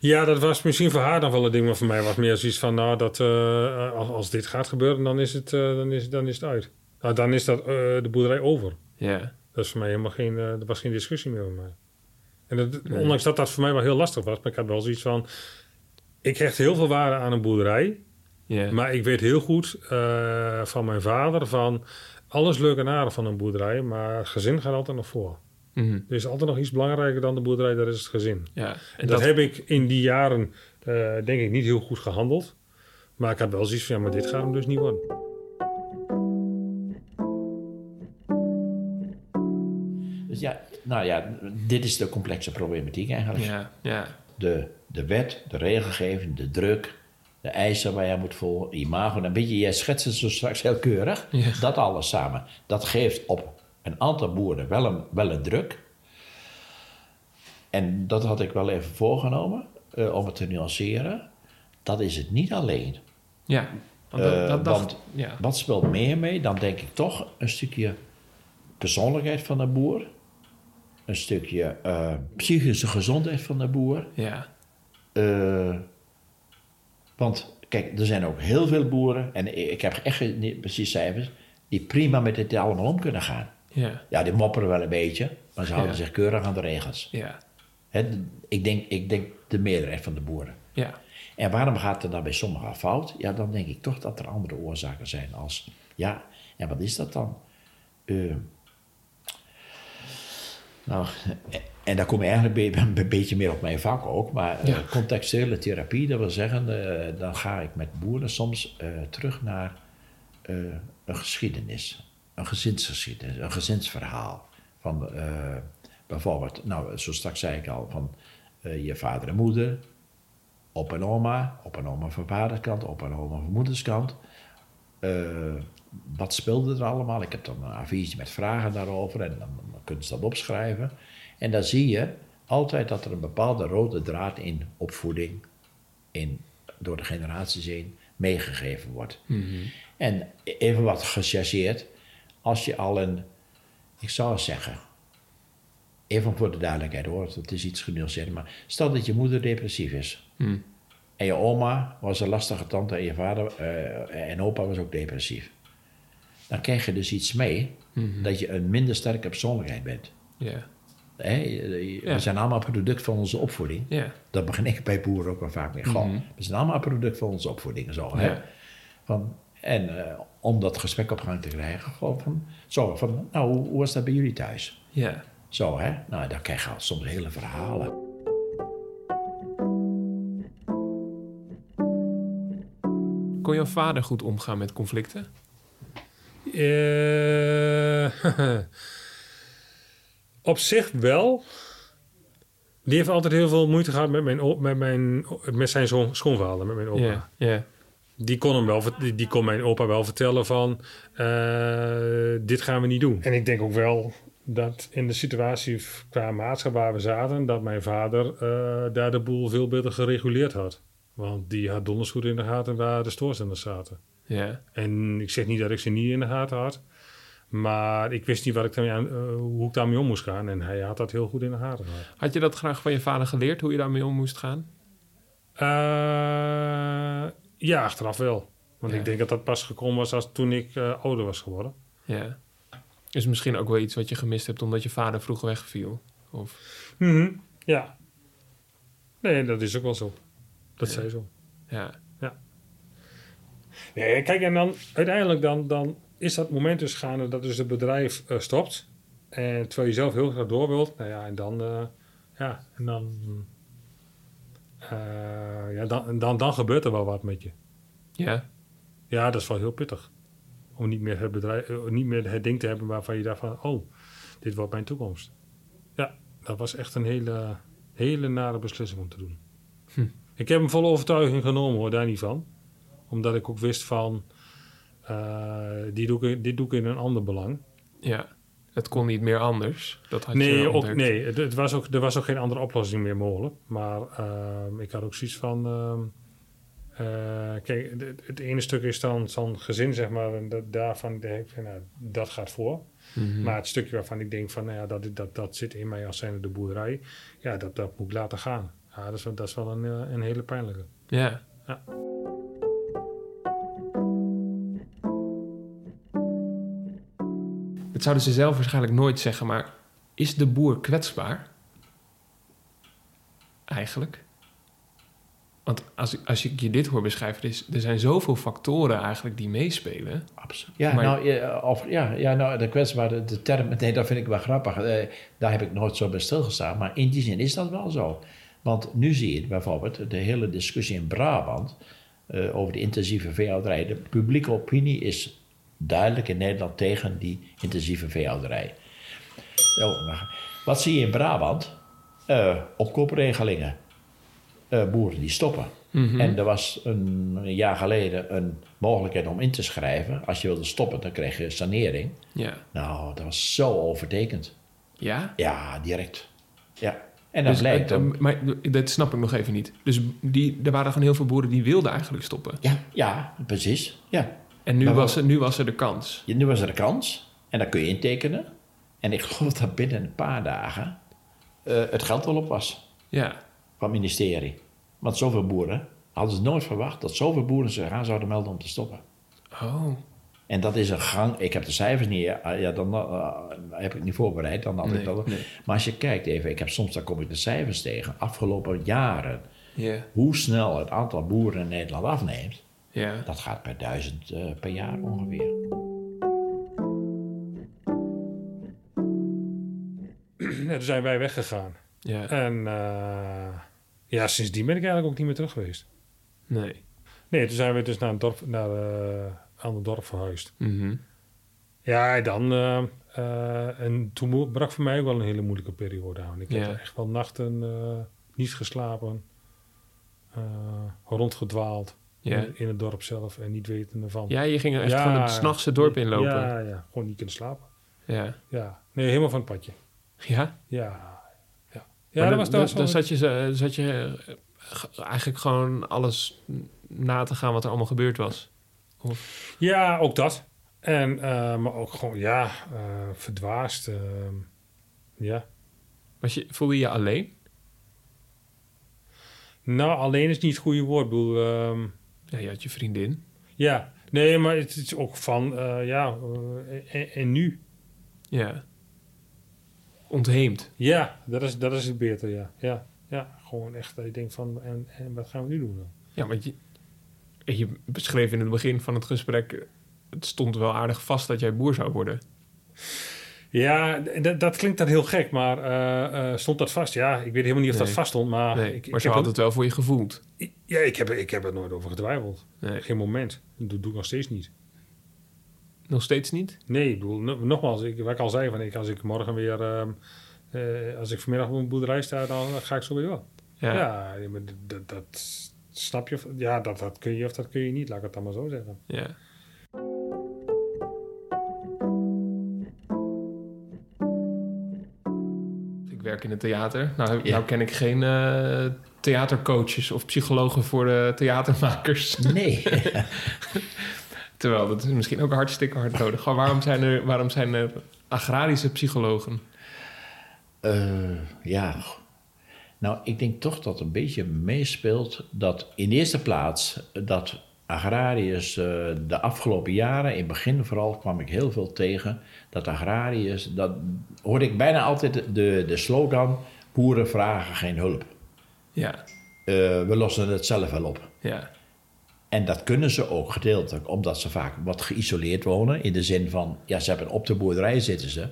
Ja, dat was misschien voor haar dan wel een ding, maar voor mij was meer zoiets van, nou, dat, eh, als, als dit gaat gebeuren, dan is het, eh, dan is, dan is het uit. Nou, dan is dat, de boerderij over. Ja, Dat is voor mij helemaal geen, er was geen discussie meer voor mij. En dat, Nee. ondanks dat dat voor mij wel heel lastig was, maar ik had wel zoiets van, ik hecht heel veel waarde aan een boerderij. Maar ik weet heel goed eh, van mijn vader van alles leuk en aardig van een boerderij, maar het gezin gaat altijd nog voor. Mhm. Er is altijd nog iets belangrijker dan de boerderij, dat is het gezin. ja. En En dat, dat, heb ik in die jaren, eh, denk ik, niet heel goed gehandeld. Maar ik had wel zoiets van, ja, maar dit gaat hem dus niet worden. Dus ja, nou ja, dit is de complexe problematiek eigenlijk. ja, ja, De, de wet, de regelgeving, de druk, de eisen waar je moet volgen, imago. Een beetje, jij schetst het zo straks heel keurig. Ja. Dat alles samen. Dat geeft op een aantal boeren wel een, wel een druk. En dat had ik wel even voorgenomen, eh, om het te nuanceren. Dat is het niet alleen. ja. Want dat, Eh, dat dacht, want- ja, Wat speelt meer mee? Dan denk ik toch een stukje persoonlijkheid van de boer. Een stukje eh, psychische gezondheid van de boer. ja, Eh, want kijk, er zijn ook heel veel boeren, en ik heb echt niet precies cijfers, die prima met dit allemaal om kunnen gaan. ja, Ja, die mopperen wel een beetje, maar ze houden Ja. zich keurig aan de regels. ja, Hè, ik, denk, ik denk de meerderheid van de boeren. ja, En waarom gaat het dan bij sommigen fout? Ja, dan denk ik toch dat er andere oorzaken zijn als... Ja, en wat is dat dan? Eh, nou, en daar kom je eigenlijk een be- een beetje meer op mijn vak ook. Maar eh, contextuele therapie, dat wil zeggen... eh, dan ga ik met boeren soms eh, terug naar een geschiedenis. Een gezinsgeschiedenis, een gezinsverhaal. Van bijvoorbeeld, nou, zo straks zei ik al, van je vader en moeder op en oma, op en oma van vaderskant, op en oma van moederskant. Wat speelde er allemaal? Ik heb dan een A4'tje met vragen daarover en dan, kunnen ze dat opschrijven. En dan zie je altijd dat er een bepaalde rode draad in opvoeding, in, door de generaties heen, meegegeven wordt. En even wat gechargeerd, als je al een, ik zou zeggen, even voor de duidelijkheid hoor, het is iets genuanceerd, maar stel dat je moeder depressief is. Hm. En je oma was een lastige tante en je vader eh, en opa was ook depressief. Dan krijg je dus iets mee dat je een minder sterke persoonlijkheid bent. je- Ja. We zijn allemaal product van onze opvoeding. ja, Dat begin ik bij boeren ook wel vaak mee. Goh, Mhm. we zijn allemaal product van onze opvoeding. Zo, hè? Van, en eh, om dat gesprek op gang te krijgen, gewoon van, zo, van, nou, hoe, hoe was dat bij jullie thuis? ja, Zo, hè? Nou, dan krijg je al soms hele verhalen. kon jouw vader goed omgaan met conflicten? Eh, op zich wel. Die heeft altijd heel veel moeite gehad met, mijn, met, mijn, met zijn zoon, schoonvader, met mijn opa. Ja, ja. Die kon, hem wel, die, die kon mijn opa wel vertellen van... eh, dit gaan we niet doen. En ik denk ook wel dat in de situatie qua maatschap waar we zaten... dat mijn vader eh, daar de boel veel beter gereguleerd had. Want die had donders goed in de gaten waar de stoorzenders zaten. Ja. En ik zeg niet dat ik ze niet in de gaten had. Maar ik wist niet wat ik daarmee aan, eh, hoe ik daarmee om moest gaan. En hij had dat heel goed in de gaten gehad. Had je dat graag van je vader geleerd, hoe je daarmee om moest gaan? Eh, ja, achteraf wel. Want Ja. ik denk dat dat pas gekomen was als toen ik eh, ouder was geworden. Ja. Is misschien ook wel iets wat je gemist hebt omdat je vader vroeg wegviel? Of, Mhm, Ja. Nee, dat is ook wel zo. Dat Ja. zei zo. ja. Nee, kijk, en dan uiteindelijk dan, dan is dat moment dus gaande dat dus het bedrijf eh, stopt. En terwijl je zelf heel graag door wilt. Nou ja, en dan... eh, ja, en dan... eh, ja, dan, dan, dan gebeurt er wel wat met je. Ja, Ja, dat is wel heel pittig. Om niet meer het, bedrijf, niet meer het ding te hebben waarvan je dacht van... Oh, dit wordt mijn toekomst. Ja, dat was echt een hele, hele nare beslissing om te doen. Hm. Ik heb hem vol overtuiging genomen hoor, daar niet van. Omdat ik ook wist van... eh, die doe ik, dit doe ik in een ander belang. ja. Het kon niet meer anders. Dat had je Nee, ook, nee het, het was ook, er was ook geen andere oplossing meer mogelijk. Maar ehm, ik had ook zoiets van... ehm, eh, kijk, het, het ene stuk is dan zo'n gezin, zeg maar. En dat, daarvan denk ik nou, dat gaat voor. Mhm. Maar het stukje waarvan ik denk van, nou ja, dat, dat, dat zit in mij als zijnde de boerderij. Ja, dat, dat moet ik laten gaan. Ja, dat is, wel- dat is wel een, eh, een hele pijnlijke. Ja. Ja. Dat zouden ze zelf waarschijnlijk nooit zeggen, maar is de boer kwetsbaar? Eigenlijk. Want als, ik- als ik je dit hoor beschrijven, er, is, er zijn zoveel factoren eigenlijk die meespelen. Absoluut. Ja, Maar- nou, ja, of, ja, ja, nou, de kwetsbare de term, nee, dat vind ik wel grappig. Eh, daar heb ik nooit zo bij stilgestaan. Maar in die zin is dat wel zo. Want nu zie je bijvoorbeeld de hele discussie in Brabant eh, over de intensieve veehouderij. De publieke opinie is duidelijk in Nederland tegen die intensieve veehouderij. Wat zie je in Brabant? Eh, opkoopregelingen. Eh, boeren die stoppen. Mhm. En er was een, een jaar geleden een mogelijkheid om in te schrijven. Als je wilde stoppen, dan kreeg je sanering. Ja. Nou, dat was zo overtekend. Ja? Ja, direct. Ja. En dan Dus, blijkt... eh, dan- maar dat snap ik nog even niet. Dus die, er waren gewoon heel veel boeren die wilden eigenlijk stoppen. ja, ja, precies. Ja. En nu Maar was, er, nu was er de kans. Ja, Nu was er een kans. En dan kun je intekenen. En ik geloof dat binnen een paar dagen eh, het geld al op was Ja. van het ministerie. Want zoveel boeren hadden ze nooit verwacht dat zoveel boeren zich aan zouden melden om te stoppen. Oh. En dat is een gang. Ik heb de cijfers niet. eh, Ja, dan eh, heb ik niet voorbereid. Dan had ik dat. nee. Maar als je kijkt even, ik heb soms dan kom ik de cijfers tegen. Afgelopen jaren, Ja. hoe snel het aantal boeren in Nederland afneemt, Ja. dat gaat per duizend eh, per jaar ongeveer. Ja, toen zijn wij weggegaan. Ja. En eh, ja, sindsdien ben ik eigenlijk ook niet meer terug geweest. Nee. Nee, toen zijn we dus naar een dorp, naar eh, een ander dorp verhuisd. Mhm. Ja, dan. eh, eh, en toen brak voor mij ook wel een hele moeilijke periode aan. Ik Ja. heb echt wel nachten eh, niet geslapen, eh, rondgedwaald Ja. in, in het dorp zelf en niet wetende van. Ja, je ging er echt Ja. gewoon het s'nachts het dorp inlopen. Ja, ja, gewoon niet kunnen slapen. Ja. Ja, nee, helemaal van het padje. Ja? Ja, ja. Ja, dat dan, was, dat dan, was dan zat je, zat je eh, g- eigenlijk gewoon alles na te gaan wat er allemaal gebeurd was. Of, Ja, ook dat. En, eh, maar ook gewoon, ja, eh, verdwaasd. eh, ja. was je, voelde je je alleen? Nou, alleen is niet het goede woord. Ik bedoel, ehm, Ja, je had je vriendin. ja, nee, maar het is ook van, eh, ja, eh, en, en nu? Ja. Ontheemd. Ja, dat is, dat is het beter, ja. Ja, ja gewoon echt dat je denkt van, en, en wat gaan we nu doen dan? Ja, want je, je beschreef in het begin van het gesprek... het stond wel aardig vast dat jij boer zou worden. Ja, dat klinkt dan heel gek, maar eh, eh, stond dat vast? Ja, ik weet helemaal niet of dat vast stond, maar... nee, ik, maar ik zo heb had het wel voor je gevoeld. Ja, ik heb, ik heb er nooit over getwijfeld. Nee. Geen moment. Dat doe, doe ik nog steeds niet. Nog steeds niet? Nee, ik bedoel, no- nogmaals, ik, wat ik al zei, van ik, als ik morgen weer... ehm, eh, als ik vanmiddag op een boerderij sta, dan ga ik zo weer wel. Ja. Dat, dat, dat snap je. of- Ja, dat, dat kun je of dat kun je niet, laat ik het dan maar zo zeggen. ja. Werk in het theater. Nou, nou ken ik geen eh, theatercoaches of psychologen voor de theatermakers. Nee. Terwijl dat is misschien ook hartstikke hard nodig. Gewoon, waarom, zijn er, waarom zijn er agrarische psychologen? Eh, ja. Nou, ik denk toch dat een beetje meespeelt dat in de eerste plaats dat agrariërs eh, de afgelopen jaren, in het begin vooral kwam ik heel veel tegen, dat agrariërs, dat hoorde ik bijna altijd de, de slogan, boeren vragen geen hulp. Ja, Eh, we lossen het zelf wel op. ja, En dat kunnen ze ook gedeeltelijk, omdat ze vaak wat geïsoleerd wonen. In de zin van, ja, ze hebben op de boerderij zitten ze.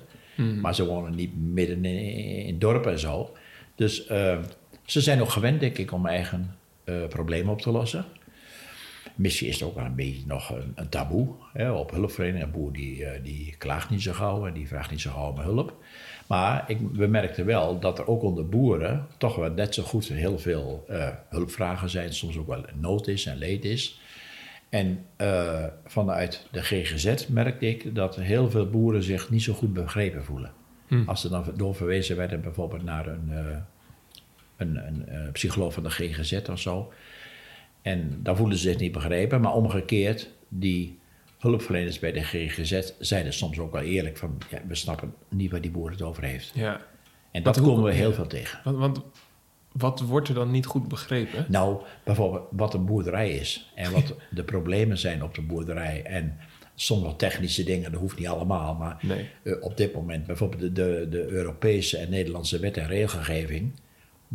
Maar ze wonen niet midden in, in het dorp en zo. Dus eh, ze zijn ook gewend, denk ik, om eigen eh, problemen op te lossen. Misschien is het ook wel een beetje nog een, een taboe. Hè, op hulpverlening, een boer die, eh, die klaagt niet zo gauw en die vraagt niet zo gauw om hulp. Maar ik, we merkten wel dat er ook onder boeren toch wel net zo goed heel veel eh, hulpvragen zijn. Soms ook wel nood is en leed is. En eh, vanuit de GGZ merkte ik dat heel veel boeren zich niet zo goed begrepen voelen. Als ze dan doorverwezen werden bijvoorbeeld naar een, een, een psycholoog van de GGZ of zo. En dan voelden ze zich niet begrepen. Maar omgekeerd, die hulpverleners bij de GGZ zeiden soms ook wel eerlijk van... Ja, we snappen niet waar die boer het over heeft. ja. En dat hoe- komen we heel ja. veel tegen. Want, want wat wordt er dan niet goed begrepen? Nou, bijvoorbeeld wat een boerderij is en wat de problemen zijn op de boerderij. En soms wel technische dingen, dat hoeft niet allemaal. Maar Nee. eh, op dit moment bijvoorbeeld de, de, de Europese en Nederlandse wet en regelgeving...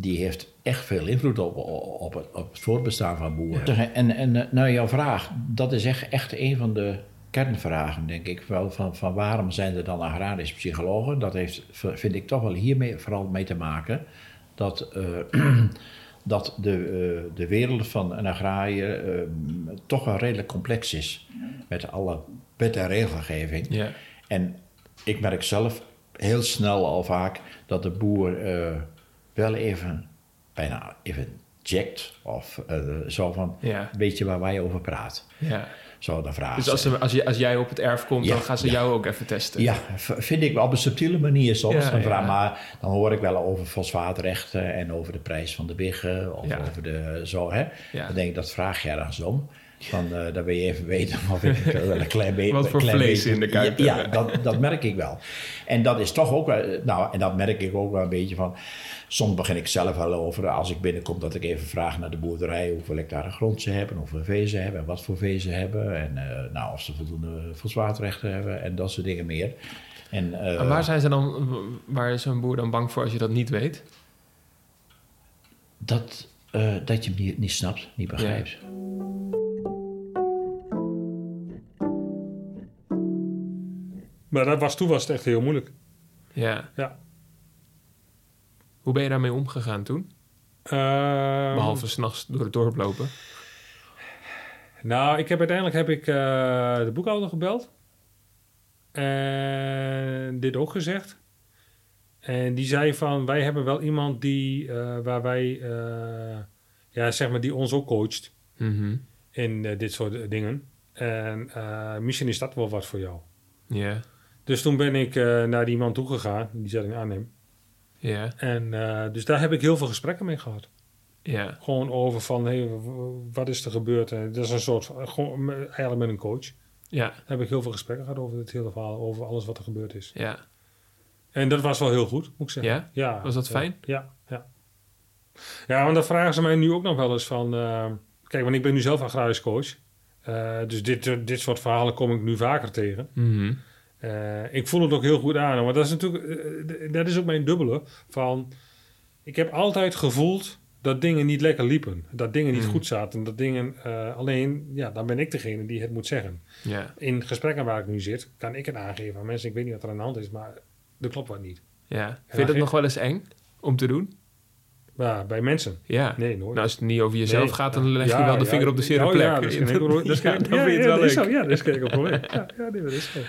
die heeft echt veel invloed op, op, het, op het voortbestaan van boeren. En, en eh, nou, jouw vraag, dat is echt, echt een van de kernvragen, denk ik. Wel, van, van waarom zijn er dan agrarische psychologen? Dat heeft, vind ik toch wel hiermee vooral mee te maken... dat, eh, dat de, eh, de wereld van een agrariër toch wel redelijk complex is. Met alle wet en regelgeving. Ja, En ik merk zelf heel snel al vaak dat de boer wel even, bijna even checkt. Of eh, zo van, Ja. weet je waar wij over praten? ja. Zo dan vragen Dus als, ze. als, je, als jij op het erf komt, Ja, dan gaan ze ja. jou ook even testen. Ja, vind ik wel op een subtiele manier soms. Dan vraag. Maar dan hoor ik wel over fosfaatrechten en over de prijs van de biggen. Of Ja. over de zo, hè. Dan denk ik, dat vraag je ergens om. Van, eh dan wil je even weten of ik wel een klein beetje... Wat voor klein vlees beetje- in de kuip Ja, dat, dat merk ik wel. En dat is toch ook wel... Nou, en dat merk ik ook wel een beetje van... Soms begin ik zelf wel over, als ik binnenkom, dat ik even vraag naar de boerderij hoeveel hectare grond ze hebben, hoeveel vee ze hebben en wat voor vee ze hebben. En nou, of ze voldoende fosfaatrechten hebben en dat soort dingen meer. En, eh, En waar zijn ze dan, waar is een boer dan bang voor als je dat niet weet? dat, eh, dat je hem niet, niet snapt, niet begrijpt. Maar dat was, toen was het echt heel moeilijk. Ja. Ja. Hoe ben je daarmee omgegaan toen? Ehm, Behalve s'nachts door het dorp lopen. Nou, ik heb uiteindelijk heb ik eh, de boekhouder gebeld. En dit ook gezegd. En die zei van, wij hebben wel iemand die, eh, waar wij, eh, ja, zeg maar, die ons ook coacht Mhm. in dit soort dingen. En misschien is dat wel wat voor jou. Ja. Dus toen ben ik eh, naar die man toegegaan, die zat in Arnhem. Ja. En eh, dus daar heb ik heel veel gesprekken mee gehad. Ja. Gewoon over van, hey, wat is er gebeurd? En dat is een soort, gewoon, eigenlijk met een coach. Ja. Daar heb ik heel veel gesprekken gehad over het hele verhaal, over alles wat er gebeurd is. Ja. En dat was wel heel goed, moet ik zeggen. Ja? ja Was dat ja, fijn? Ja, ja. Ja, want dan vragen ze mij nu ook nog wel eens van... eh, kijk, want ik ben nu zelf agrarisch coach. Eh, dus dit, eh, dit soort verhalen kom ik nu vaker tegen. Mhm. Eh, ik voel het ook heel goed aan. Want dat is natuurlijk... eh, d- dat is ook mijn dubbele. Van, ik heb altijd gevoeld dat dingen niet lekker liepen. Dat dingen niet Hmm. goed zaten. Dat dingen... eh, alleen, ja, dan ben ik degene die het moet zeggen in gesprekken waar ik nu zit, kan ik het aangeven aan mensen. Ik weet niet wat er aan de hand is, maar er klopt wat niet. Ja. Vind je dat nog wel eens eng om te doen? Maar bij mensen, Ja. nee, nooit. Nou, als het niet over jezelf Nee. gaat, dan leg je Ja, wel de ja, vinger op de zere oh, plek. Ja, dat is geen. Dat is Ja, geen- dan ja, vind je het ja, wel dat is zo, Ja, dat is geen probleem. Ja, ja, nee, dat is. Ja.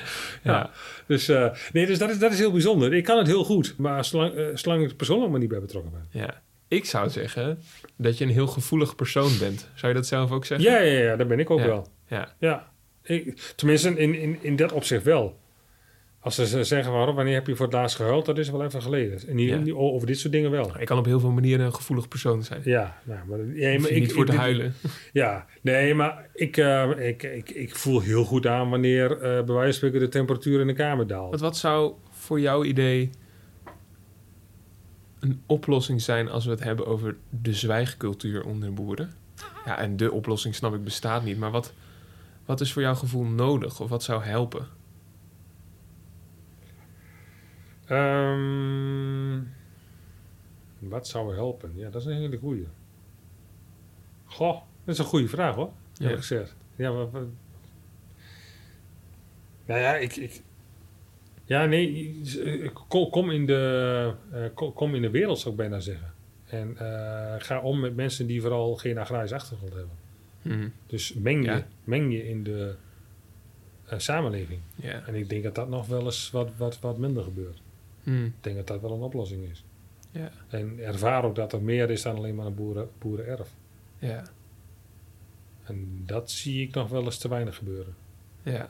Ja. Dus, eh, nee, dus dat, is, dat is heel bijzonder. Ik kan het heel goed, maar zolang, eh, zolang ik er persoonlijk maar niet bij betrokken ben. Ja. Ik zou zeggen dat je een heel gevoelig persoon bent. Zou je dat zelf ook zeggen? Ja, ja, ja, dat ben ik ook Ja. wel. Ja. Ja, ik, tenminste in, in, in dat opzicht wel. Als ze zeggen, wanneer heb je voor het laatst gehuild, dat is wel even geleden. En Ja. niet over dit soort dingen wel. Ik kan op heel veel manieren een gevoelig persoon zijn. Ja, nou, maar, ja, ik, niet voor ik- te huilen. Ja, nee, maar ik, eh, ik, ik, ik voel heel goed aan wanneer eh bij wijze van spreken de temperatuur in de kamer daalt. Want wat zou voor jouw idee een oplossing zijn als we het hebben over de zwijgcultuur onder boeren? Ja, en de oplossing snap ik bestaat niet, maar wat, wat is voor jouw gevoel nodig of wat zou helpen? Ehm, wat zou helpen? Ja, dat is een hele goeie. Goh, dat is een goede vraag hoor, Ja. gezegd. Ja, Nou ja, ik... ik ja, nee, kom, in de, eh, kom, in de wereld zou ik bijna zeggen. En eh, ga om met mensen die vooral geen agrarische achtergrond hebben. Hm, Dus meng je, Ja. meng je in de eh, samenleving. ja. En ik denk dat dat nog wel eens wat, wat, wat minder gebeurt. Hm, Ik denk dat dat wel een oplossing is. ja. En ervaar ook dat er meer is dan alleen maar een boeren, boerenerf. Ja. En dat zie ik nog wel eens te weinig gebeuren. Ja.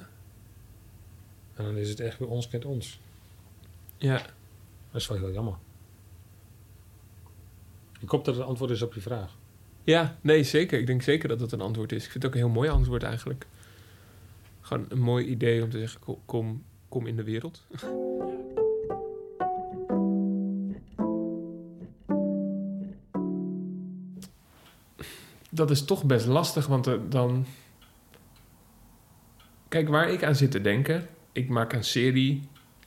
En dan is het echt weer ons kent ons. Ja. Dat is wel heel jammer. Ik hoop dat het antwoord is op je vraag. Ja, nee, zeker. Ik denk zeker dat het een antwoord is. Ik vind het ook een heel mooi antwoord eigenlijk. Gewoon een mooi idee om te zeggen, ko- kom, kom in de wereld. Dat is toch best lastig, want eh, dan... Kijk, waar ik aan zit te denken... Ik maak een serie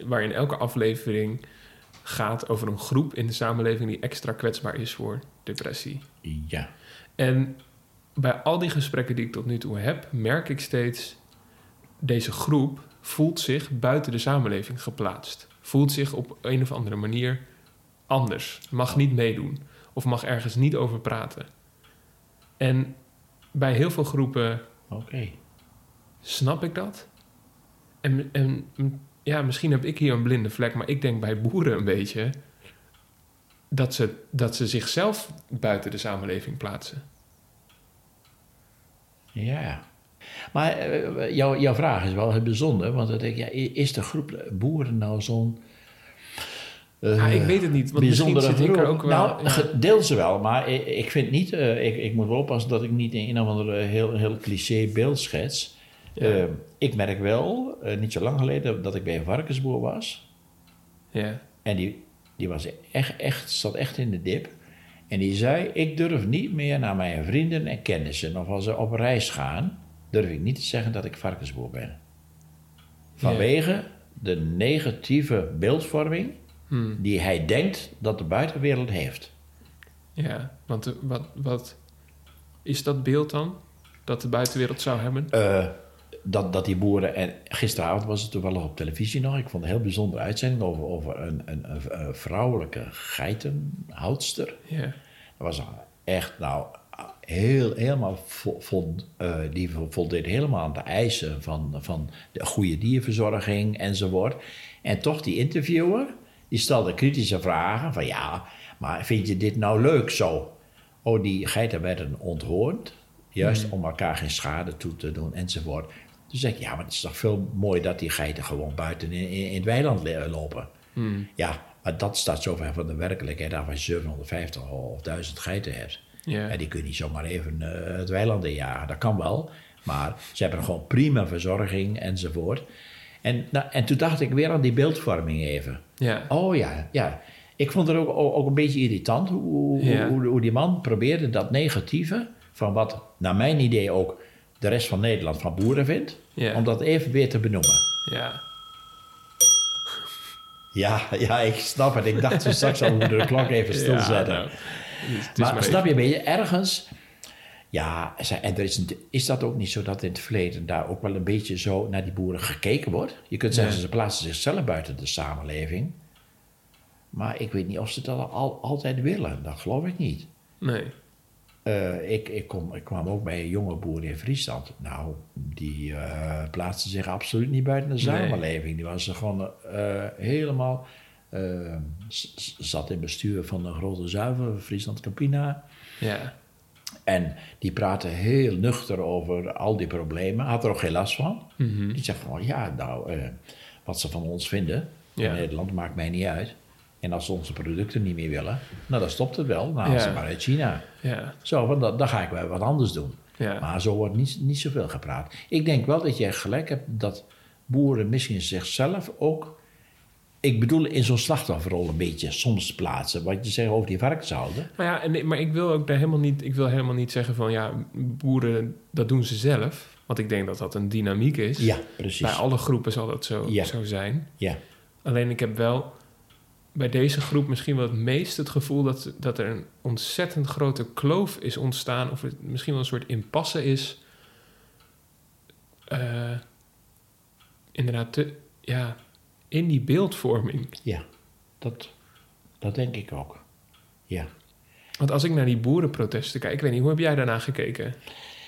waarin elke aflevering gaat over een groep in de samenleving... die extra kwetsbaar is voor depressie. Ja. En bij al die gesprekken die ik tot nu toe heb, merk ik steeds: deze groep voelt zich buiten de samenleving geplaatst. Voelt zich op een of andere manier anders. Mag niet meedoen. Of mag ergens niet over praten. En bij heel veel groepen snap ik dat. En, en ja, misschien heb ik hier een blinde vlek, maar ik denk bij boeren een beetje dat ze, dat ze zichzelf buiten de samenleving plaatsen. Ja. Maar eh, jouw, jouw vraag is wel heel bijzonder, want dan denk ik, ja, is de groep boeren nou zo'n. Eh, Ja, ik weet het niet, want misschien bijzondere zit ik er ook wel... Nou, ja. ze wel, maar ik, ik vind niet, eh, ik, ik moet wel oppassen dat ik niet in een of andere heel, heel cliché beeld schets. Ja. Eh, ik merk wel, eh, niet zo lang geleden, dat ik bij een varkensboer was. ja. En die, die was echt, echt, zat echt in de dip. En die zei, ik durf niet meer naar mijn vrienden en kennissen... of als ze op reis gaan, durf ik niet te zeggen dat ik varkensboer ben. Vanwege de negatieve beeldvorming Hmm. die hij denkt dat de buitenwereld heeft. ja, want eh, wat, wat is dat beeld dan? Dat de buitenwereld zou hebben? Eh, dat, dat die boeren, en gisteravond was het toevallig op televisie nog... ik vond een heel bijzondere uitzending over, over een, een, een, een vrouwelijke geitenhoudster... Ja. Dat was echt, nou, heel, helemaal vol, vol, eh, die voldeed helemaal aan de eisen van, van de goede dierverzorging enzovoort. En toch die interviewer, die stelde kritische vragen van ja, maar vind je dit nou leuk zo? Oh, die geiten werden onthoord, juist om elkaar geen schade toe te doen enzovoort. Toen zei ik, ja, maar het is toch veel mooi dat die geiten gewoon buiten in, het weiland lopen. Hmm. Ja, maar dat staat zo ver van de werkelijkheid af als je 750 of 1000 geiten hebt. Ja. En die kun je niet zomaar even eh, het weiland injagen. Dat kan wel, maar ze hebben gewoon prima verzorging enzovoort. En, nou, en toen dacht ik weer aan die beeldvorming even. Ja. Oh ja, ja. Ik vond het ook, ook, een beetje irritant hoe, hoe, Ja. hoe, hoe die man probeerde dat negatieve... van wat naar mijn idee ook de rest van Nederland van boeren vindt... Ja. om dat even weer te benoemen. Ja. Ja, ja, ik snap het. Ik dacht zo straks al, we moeten de klok even stilzetten. Ja, nou, maar maar snap je, een beetje ergens... Ja, en er is, is dat ook niet zo dat in het verleden daar ook wel een beetje zo naar die boeren gekeken wordt? Je kunt zeggen, Ja. ze plaatsen zichzelf buiten de samenleving. Maar ik weet niet of ze dat al, altijd willen. Dat geloof ik niet. Nee. Eh, ik, ik, kom, ik kwam ook bij een jonge boer in Friesland. Nou, die uh, plaatste zich absoluut niet buiten de samenleving. Die was er gewoon uh, helemaal... zat in bestuur van een grote zuiver, Friesland Campina. Ja. En die praatte heel nuchter over al die problemen. Had er ook geen last van. Mhm. Die zegt van, ja, nou, wat ze van ons vinden... Ja. in Nederland maakt mij niet uit. En als ze onze producten niet meer willen, nou dan stopt het wel. Nou, Ja. ze maar uit China. Ja. Zo, van, dan, dan ga ik wel wat anders doen. Ja. Maar zo wordt niet, niet zoveel gepraat. Ik denk wel dat jij gelijk hebt dat boeren misschien zichzelf ook... Ik bedoel in zo'n slachtofferrol een beetje soms plaatsen. Wat je zegt over die varkenshouden. Maar ja, en, maar ik wil ook daar helemaal niet, ik wil helemaal niet zeggen van ja, boeren, dat doen ze zelf. Want ik denk dat dat een dynamiek is. Ja, precies. Bij alle groepen zal dat zo, Ja. zo zijn. Ja, Alleen ik heb wel bij deze groep misschien wel het meest het gevoel dat, dat er een ontzettend grote kloof is ontstaan. Of het misschien wel een soort impasse is. eh, inderdaad, te, ja, in die beeldvorming. ja. Dat, dat denk ik ook. Ja. Want als ik naar die boerenprotesten kijk, ik weet niet, hoe heb jij daarna gekeken?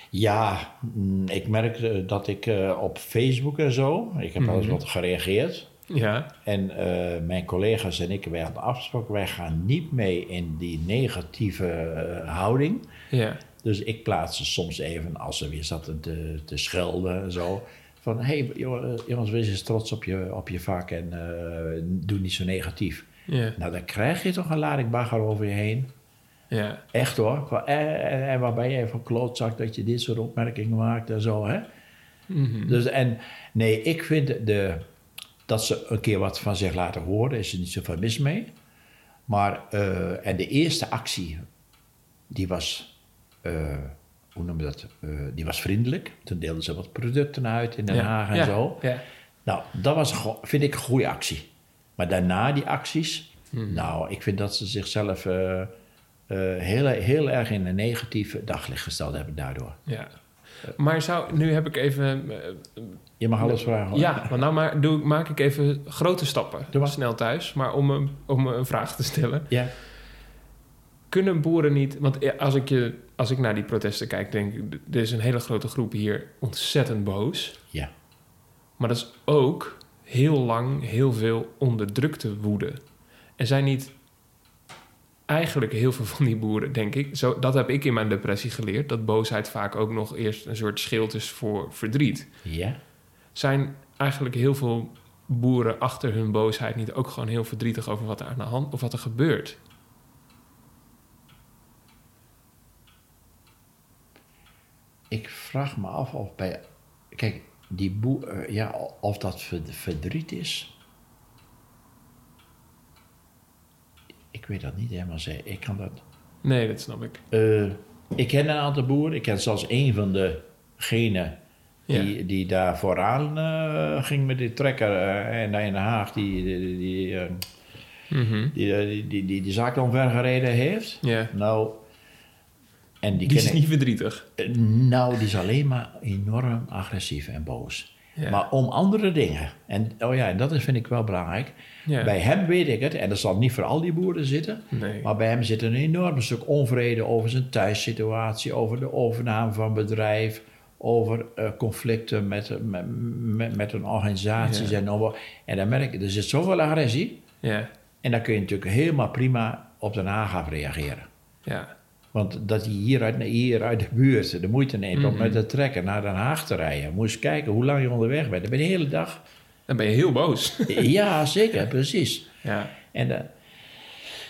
Ja, mm, ik merk eh, dat ik eh, op Facebook en zo... Ik heb wel eens Mhm. wat gereageerd. Ja, En eh, mijn collega's en ik, wij hadden afgesproken... wij gaan niet mee in die negatieve houding... ja, Dus ik plaatste soms even, als ze weer zaten te, te schelden en zo... van, hé hey, jongens, wees eens trots op je, op je vak en eh, doe niet zo negatief. ja, Nou, dan krijg je toch een lading bagger over je heen. ja, Echt hoor. Van, En, en, ben jij van klootzak dat je dit soort opmerkingen maakt en zo, hè? Mhm. Dus en nee, ik vind de, dat ze een keer wat van zich laten horen, is er niet zoveel mis mee. Maar, eh, en de eerste actie, die was, eh, hoe noem je dat? Eh, die was vriendelijk. Toen deelden ze wat producten uit in Den Haag en zo. Ja, Nou, dat was, vind ik, een goede actie. Maar daarna die acties, nou, ik vind dat ze zichzelf eh, eh, heel, heel erg in een negatieve daglicht gesteld hebben daardoor. ja. Maar zou, nu heb ik even Je mag alles vragen. hoor. Ja, want nou maar, doe, maak ik even grote stappen. Doe maar. Snel thuis. Maar om, een- om een vraag te stellen. Ja. Kunnen boeren niet... Want als ik, je, als ik naar die protesten kijk, denk ik... Er is een hele grote groep hier ontzettend boos. Ja. Maar dat is ook heel lang heel veel onderdrukte woede. Er zijn niet eigenlijk heel veel van die boeren, denk ik. Zo, dat heb ik in mijn depressie geleerd. Dat boosheid vaak ook nog eerst een soort schild is voor verdriet. Ja. Zijn eigenlijk heel veel boeren achter hun boosheid niet ook gewoon heel verdrietig over wat er aan de hand of wat er gebeurt? Ik vraag me af of bij... Kijk, die boer... eh, ja, of dat verd- verdriet is... Ik weet dat niet helemaal zeker. Ik kan dat... Nee, dat snap ik. Eh, ik ken een aantal boeren. Ik ken zelfs een van degenen die, die daar vooraan eh, ging met die trekker eh, en in Den Haag die die, die, eh, Mhm. die, die, die, die, die zaak omvergereden heeft. Ja. Nou, en die, is ik- niet verdrietig. Eh, Nou, die is alleen maar enorm agressief en boos. Ja. Maar om andere dingen. En oh ja, en dat is, vind ik wel belangrijk. Ja. Bij hem weet ik het, en dat zal niet voor al die boeren zitten. Nee. Maar bij hem zit een enorm stuk onvrede over zijn thuissituatie, over de overname van bedrijf, over eh, conflicten met, met, met, met een organisatie. Ja. En, over, en dan merk je, er zit zoveel agressie. Ja. En dan kun je natuurlijk helemaal prima op Den Haag af reageren. Ja. Want dat hij hier uit, hier uit de buurt de moeite neemt om Mhm. met de trekker naar Den Haag te rijden. Eens kijken hoe lang je onderweg bent. Dan ben je de hele dag. Dan ben je heel boos. ja, zeker, precies. ja. En, eh,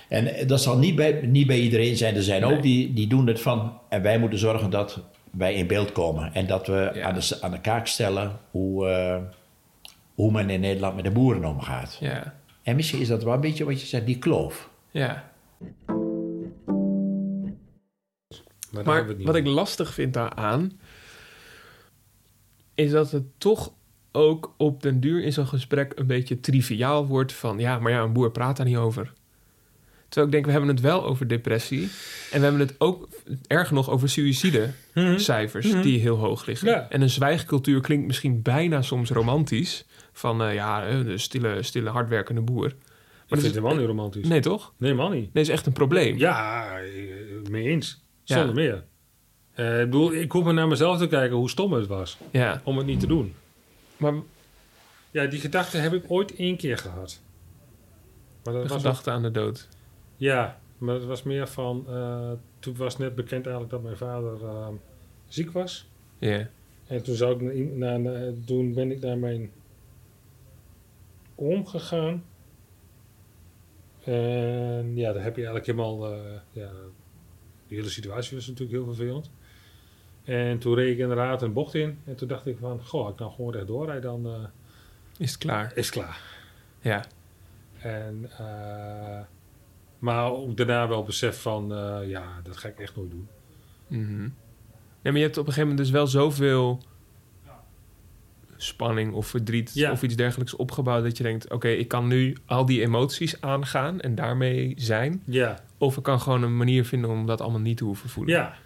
en dat zal niet bij, niet bij iedereen zijn. Er zijn Nee. ook die, die doen het van... En wij moeten zorgen dat wij in beeld komen. En dat we Ja. aan, de, aan de kaak stellen hoe, eh, hoe men in Nederland met de boeren omgaat. Ja. En misschien is dat wel een beetje wat je zegt, die kloof. Ja. Maar, Maar wat ik lastig vind daaraan, is dat het toch ook op den duur in zo'n gesprek een beetje triviaal wordt van ja, maar ja, een boer praat daar niet over. Terwijl ik denk, we hebben het wel over depressie en we hebben het ook erg nog over suïcidecijfers Mhm. die heel hoog liggen. Ja. En een zwijgcultuur klinkt misschien bijna soms romantisch van eh, ja, eh, de stille, stille hardwerkende boer. Ik vind het helemaal niet romantisch. Nee, toch? Nee, man niet. Nee, is echt een probleem. Ja, eh, mee eens. Ja. Zonder meer. Eh, ik bedoel, ik hoef maar naar mezelf te kijken hoe stom het was Ja, om het niet te doen. maar Ja, die gedachte heb ik ooit één keer gehad. Maar dat de was gedachte aan de dood. Ja, maar het was meer van... eh, toen was net bekend eigenlijk dat mijn vader eh, ziek was. Ja. En toen, zou ik naar, naar, naar- toen ben ik naar mijn oom gegaan. En ja, daar heb je eigenlijk helemaal... ja, die hele situatie was natuurlijk heel vervelend. En toen reed ik inderdaad een bocht in. En toen dacht ik van, goh, ik kan gewoon rechtdoor rijden, dan eh, Is het klaar? is het klaar. Ja. En, eh, maar ook daarna wel besef van, eh, ja, dat ga ik echt nooit doen. Mhm. Nee, maar je hebt op een gegeven moment dus wel zoveel spanning of verdriet Ja. of iets dergelijks opgebouwd dat je denkt: oké, ik kan nu al die emoties aangaan en daarmee zijn. Ja, Of ik kan gewoon een manier vinden om dat allemaal niet te hoeven voelen. ja.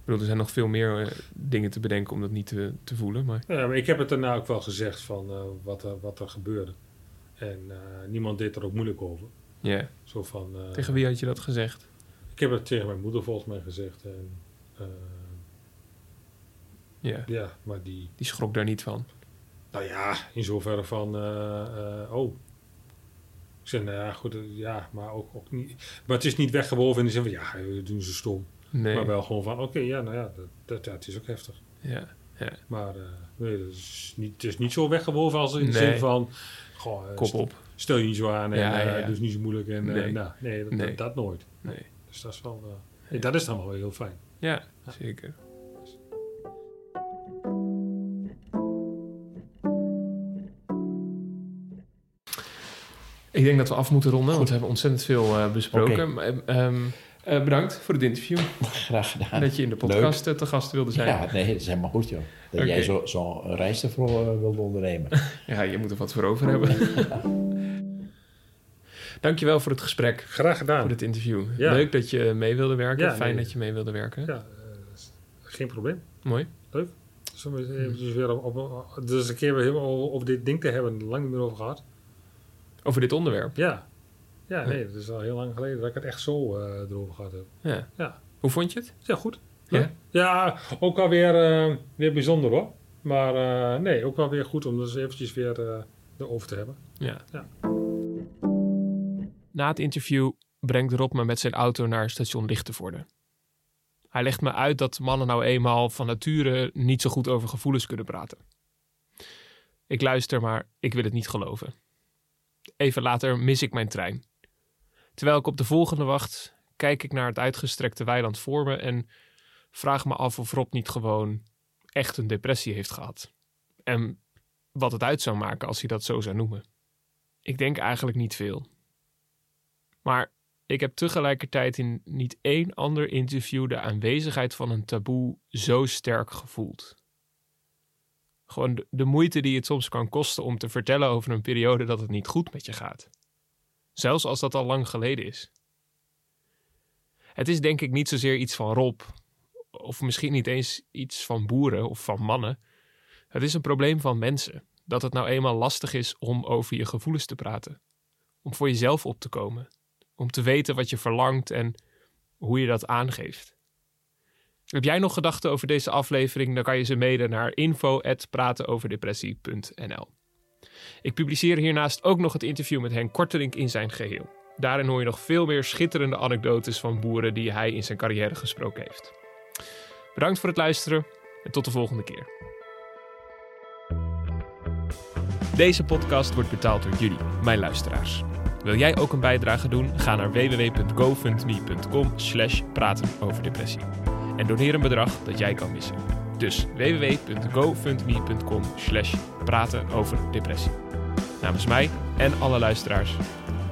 Ik bedoel, er zijn nog veel meer eh, dingen te bedenken om dat niet te, te voelen. Maar ja maar ik heb het daarna ook wel gezegd van eh, wat, er, wat er gebeurde. En eh, niemand deed er ook moeilijk over. ja, Zo van, tegen wie had je dat gezegd? Ik heb het tegen mijn moeder volgens mij gezegd. En, Ja, ja, maar die, die schrok daar niet van. nou ja, in zoverre van, oh. Zei, nou ja, goed, eh, ja, maar ook, ook niet. Maar het is niet weggewoven in de zin van, ja, eh, doen ze stom. Nee. Maar wel gewoon van, oké, ja, nou ja, dat, dat, ja, het is ook heftig. Ja, ja. Maar eh, nee, dat is niet, het is niet zo weggewoven als in de Nee. zin van, goh, eh, Kop op. stel je niet zo aan en Ja, ja, eh, ja. doe het niet zo moeilijk. En, eh, Nee. nou, nee, dat. Dat, dat nooit. Nee. Dus dat is wel, eh, dat is dan wel heel fijn. Ja, zeker. Ik denk dat we af moeten ronden, want we hebben ontzettend veel eh, besproken. Ehm, eh, bedankt voor het interview. Graag gedaan. Dat je in de podcast eh, te gast wilde zijn. Ja, nee, dat is helemaal goed, joh. Dat jij zo'n zo reis ervoor wilde ondernemen. Ja, je moet er wat voor over hebben. Dankjewel voor het gesprek, Graag gedaan. voor dit interview. Ja. Leuk dat je mee wilde werken. Ja, Fijn nee. dat je mee wilde werken. Ja, geen probleem. Mooi. Eens eventjes weer op, op, dus een keer weer helemaal over, over dit ding te hebben, lang niet meer over gehad. Over dit onderwerp. Ja. Ja, nee, dat is al heel lang geleden dat ik het echt zo eh, erover gehad heb. Ja. Ja. Hoe vond je het? Ja, goed. Ja? Ja, ook wel weer, eh, weer bijzonder hoor. Maar eh, nee, ook wel weer goed om dus eventjes weer eh, erover te hebben. Ja. Ja. Na het interview brengt Rob me met zijn auto naar station Lichtenvoorde. Hij legt me uit dat mannen nou eenmaal van nature niet zo goed over gevoelens kunnen praten. Ik luister, maar ik wil het niet geloven. Even later mis ik mijn trein. Terwijl ik op de volgende wacht, kijk ik naar het uitgestrekte weiland voor me en vraag me af of Rob niet gewoon echt een depressie heeft gehad. En wat het uit zou maken als hij dat zo zou noemen. Ik denk eigenlijk niet veel. Maar ik heb tegelijkertijd in niet één ander interview de aanwezigheid van een taboe zo sterk gevoeld. Gewoon de, de moeite die het soms kan kosten om te vertellen over een periode dat het niet goed met je gaat. Zelfs als dat al lang geleden is. Het is denk ik niet zozeer iets van Rob, of misschien niet eens iets van boeren of van mannen. Het is een probleem van mensen. Dat het nou eenmaal lastig is om over je gevoelens te praten. Om voor jezelf op te komen. Om te weten wat je verlangt en hoe je dat aangeeft. Heb jij nog gedachten over deze aflevering? Dan kan je ze mailen naar info.pratenoverdepressie.nl Ik publiceer hiernaast ook nog het interview met Henk Korterink in zijn geheel. Daarin hoor je nog veel meer schitterende anekdotes van boeren die hij in zijn carrière gesproken heeft. Bedankt voor het luisteren en tot de volgende keer. Deze podcast wordt betaald door jullie, mijn luisteraars. Wil jij ook een bijdrage doen? Ga naar www.gofundme.com slash over depressie. En doneer een bedrag dat jij kan missen. Dus www.gofundme.com slash praten over depressie. Namens mij en alle luisteraars,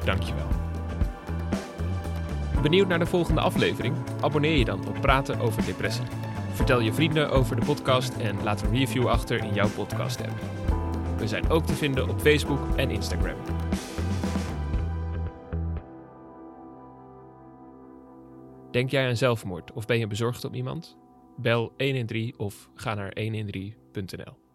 dankjewel. Benieuwd naar de volgende aflevering? Abonneer je dan op Praten over Depressie. Vertel je vrienden over de podcast en laat een review achter in jouw podcast app. We zijn ook te vinden op Facebook en Instagram. Denk jij aan zelfmoord of ben je bezorgd om iemand? Bel 113 of ga naar 113.nl.